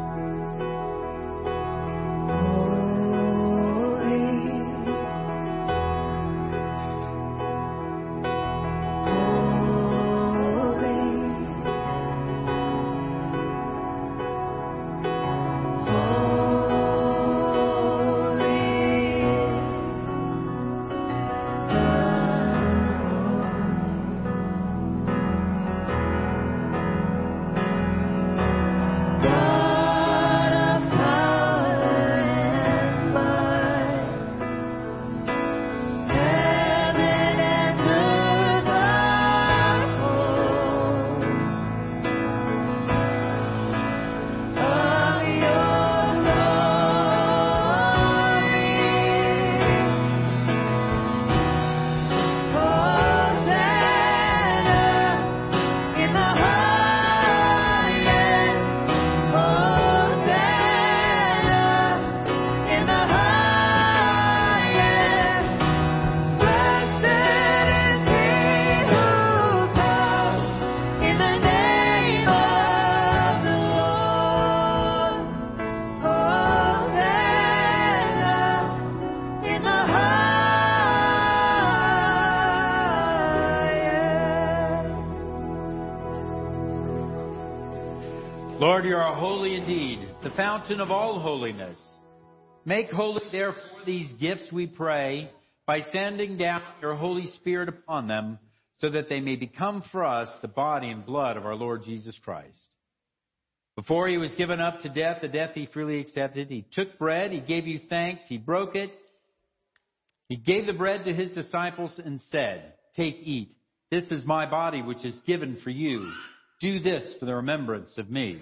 Fountain of all holiness. Make holy, therefore, these gifts, we pray, by sending down your Holy Spirit upon them, so that they may become for us the body and blood of our Lord Jesus Christ. Before he was given up to death, the death he freely accepted, he took bread, he gave you thanks, he broke it, he gave the bread to his disciples and said, Take, eat. This is my body, which is given for you. Do this for the remembrance of me.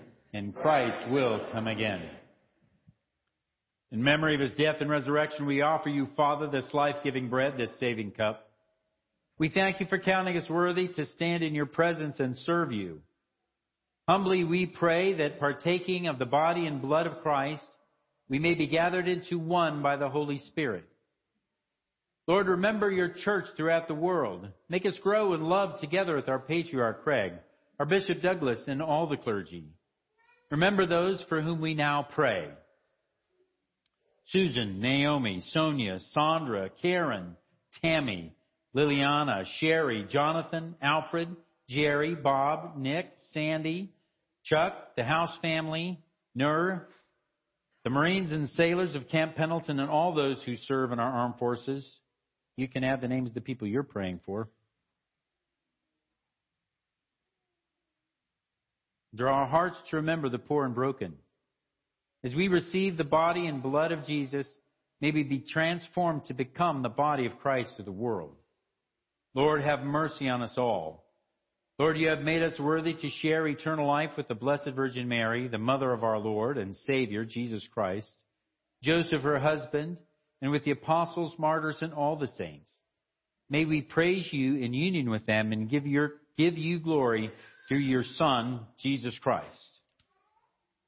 and Christ will come again. In memory of his death and resurrection, we offer you, Father, this life-giving bread, this saving cup. We thank you for counting us worthy to stand in your presence and serve you. Humbly we pray that partaking of the body and blood of Christ, we may be gathered into one by the Holy Spirit. Lord, remember your church throughout the world. Make us grow in love together with our patriarch Craig, our Bishop Douglas, and all the clergy. Remember those for whom we now pray. Susan, Naomi, Sonia, Sandra, Karen, Tammy, Liliana, Sherry, Jonathan, Alfred, Jerry, Bob, Nick, Sandy, Chuck, the House family, Nur, the Marines and sailors of Camp Pendleton, and all those who serve in our armed forces. You can add the names of the people you're praying for. Draw our hearts to remember the poor and broken. As we receive the body and blood of Jesus, may we be transformed to become the body of Christ to the world. Lord, have mercy on us all. Lord, you have made us worthy to share eternal life with the Blessed Virgin Mary, the mother of our Lord and Savior, Jesus Christ, Joseph, her husband, and with the apostles, martyrs, and all the saints. May we praise you in union with them and give, your, give you glory through your Son, Jesus Christ.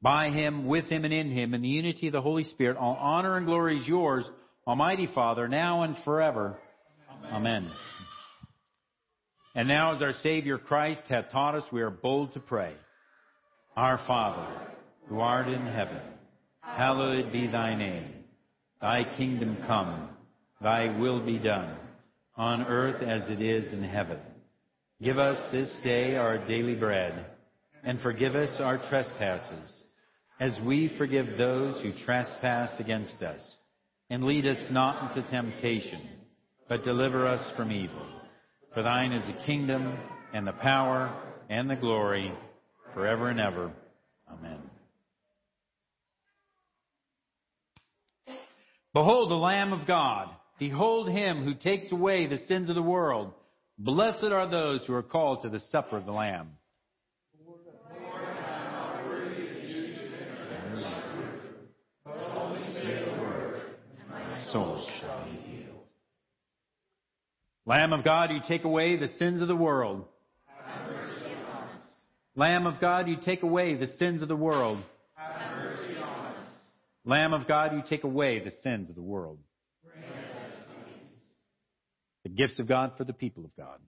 By him, with him, and in him, in the unity of the Holy Spirit, all honor and glory is yours, Almighty Father, now and forever. Amen. Amen. And now, as our Savior Christ hath taught us, we are bold to pray. Our Father, who art in heaven, hallowed be thy name. Thy kingdom come, thy will be done, on earth as it is in heaven. Give us this day our daily bread, and forgive us our trespasses, as we forgive those who trespass against us. And lead us not into temptation, but deliver us from evil. For thine is the kingdom, and the power, and the glory, forever and ever. Amen. Behold the Lamb of God. Behold him who takes away the sins of the world. Blessed are those who are called to the supper of the Lamb. Lamb of God, you take away the sins of the world. Lamb of God, you take away the sins of the world. Lamb of God, you take away the sins of the world. The gifts of God for the people of God.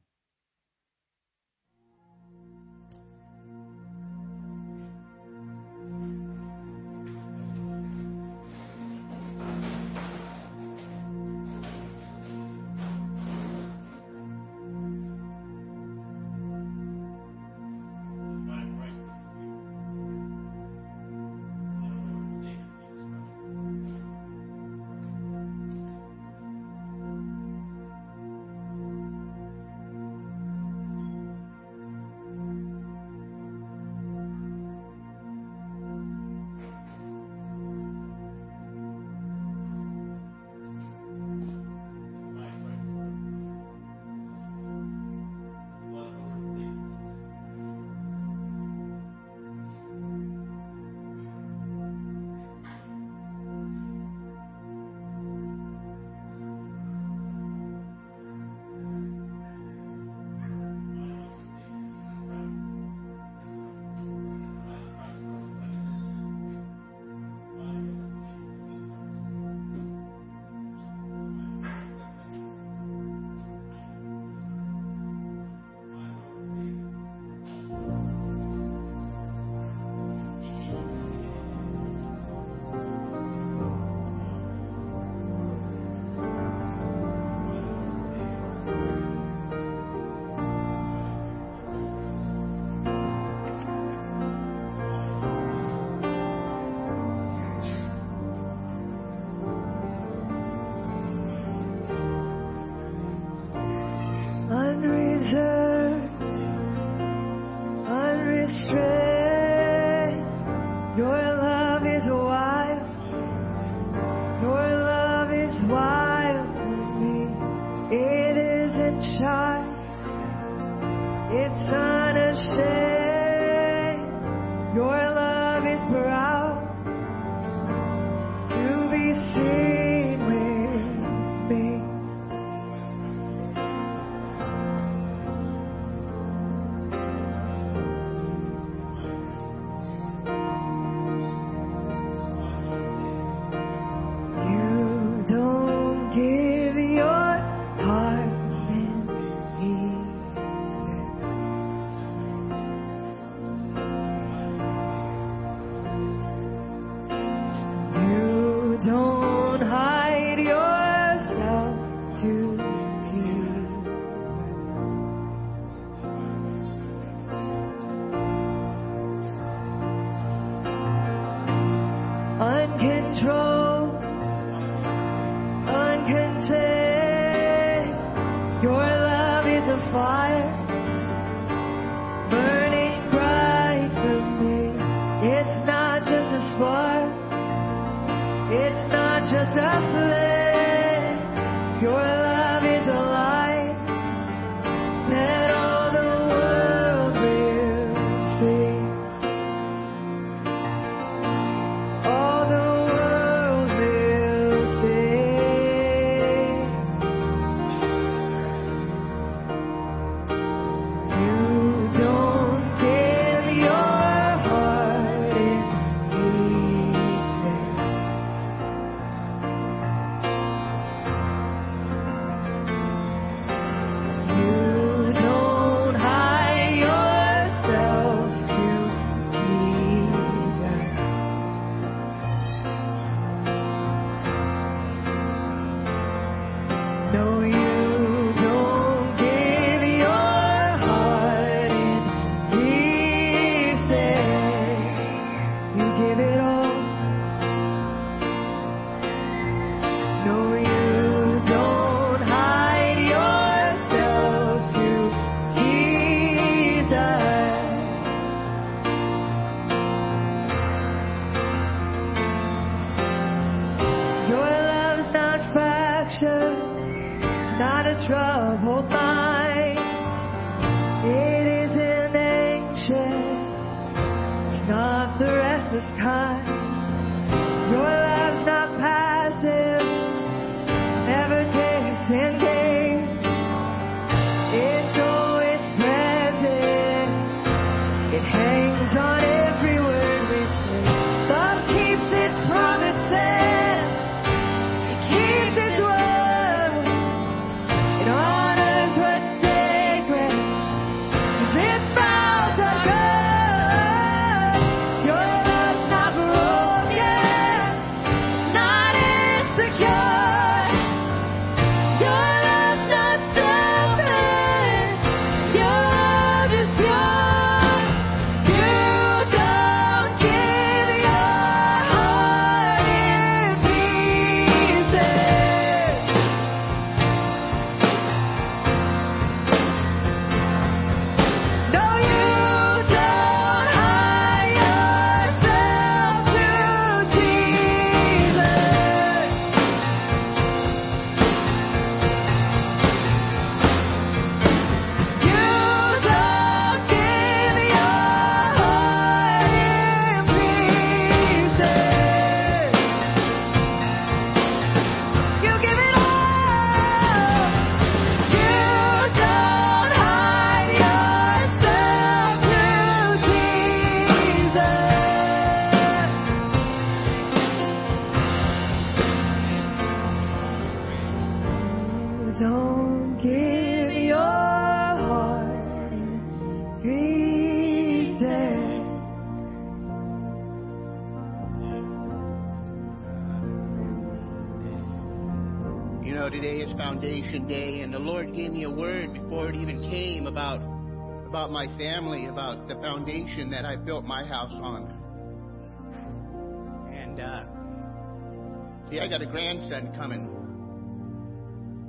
I got a grandson coming,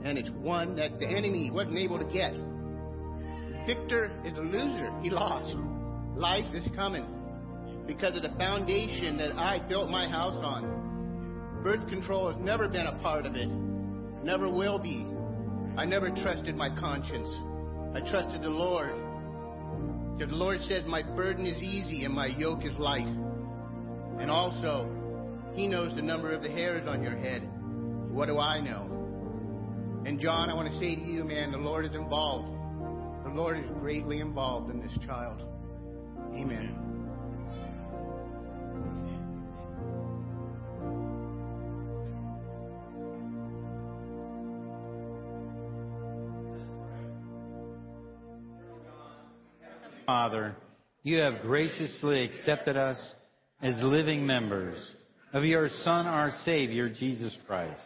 and it's one that the enemy wasn't able to get. Victor is a loser; he lost. Life is coming because of the foundation that I built my house on. Birth control has never been a part of it. Never will be. I never trusted my conscience. I trusted the Lord. The Lord said, My burden is easy and my yoke is light. And also, He knows the number of the hairs on your head. What do I know? And John, I want to say to you, man, the Lord is involved. The Lord is greatly involved in this child. Amen. Father, you have graciously accepted us as living members of your Son, our Savior, Jesus Christ.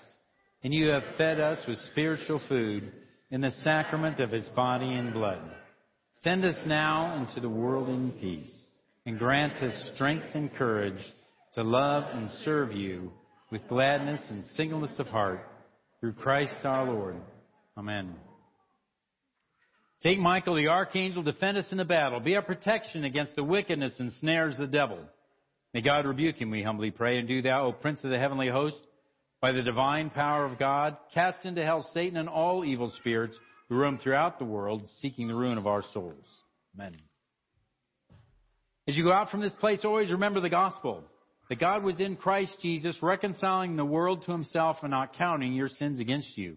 And you have fed us with spiritual food in the sacrament of his body and blood. Send us now into the world in peace and grant us strength and courage to love and serve you with gladness and singleness of heart through Christ our Lord. Amen. Saint Michael the archangel, defend us in the battle. Be our protection against the wickedness and snares of the devil. May God rebuke him, we humbly pray. And do thou, O Prince of the heavenly host, by the divine power of God, cast into hell Satan and all evil spirits who roam throughout the world, seeking the ruin of our souls. Amen. As you go out from this place, always remember the gospel. That God was in Christ Jesus, reconciling the world to himself and not counting your sins against you.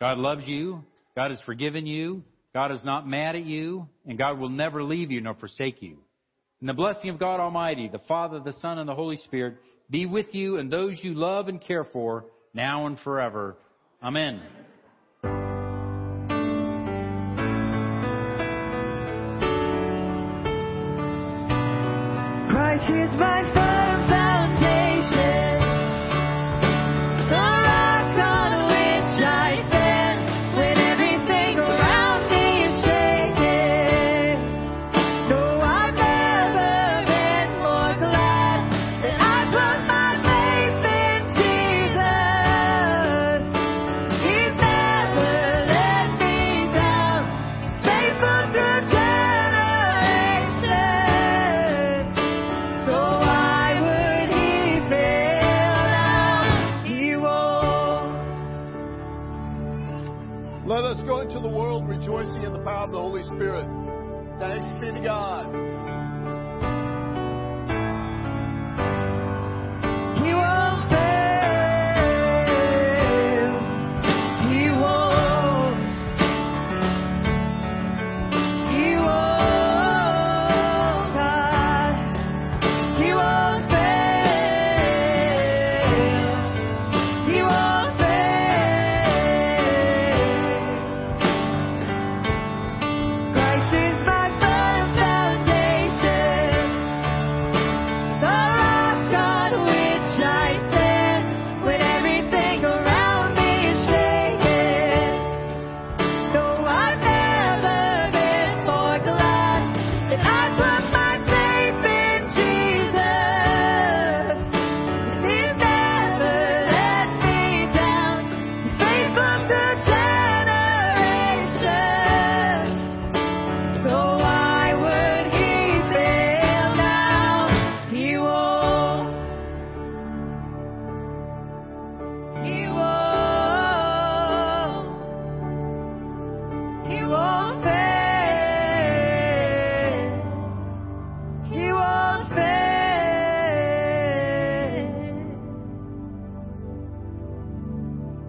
God loves you. God has forgiven you. God is not mad at you, and God will never leave you nor forsake you. And the blessing of God Almighty, the Father, the Son, and the Holy Spirit be with you and those you love and care for now and forever. Amen.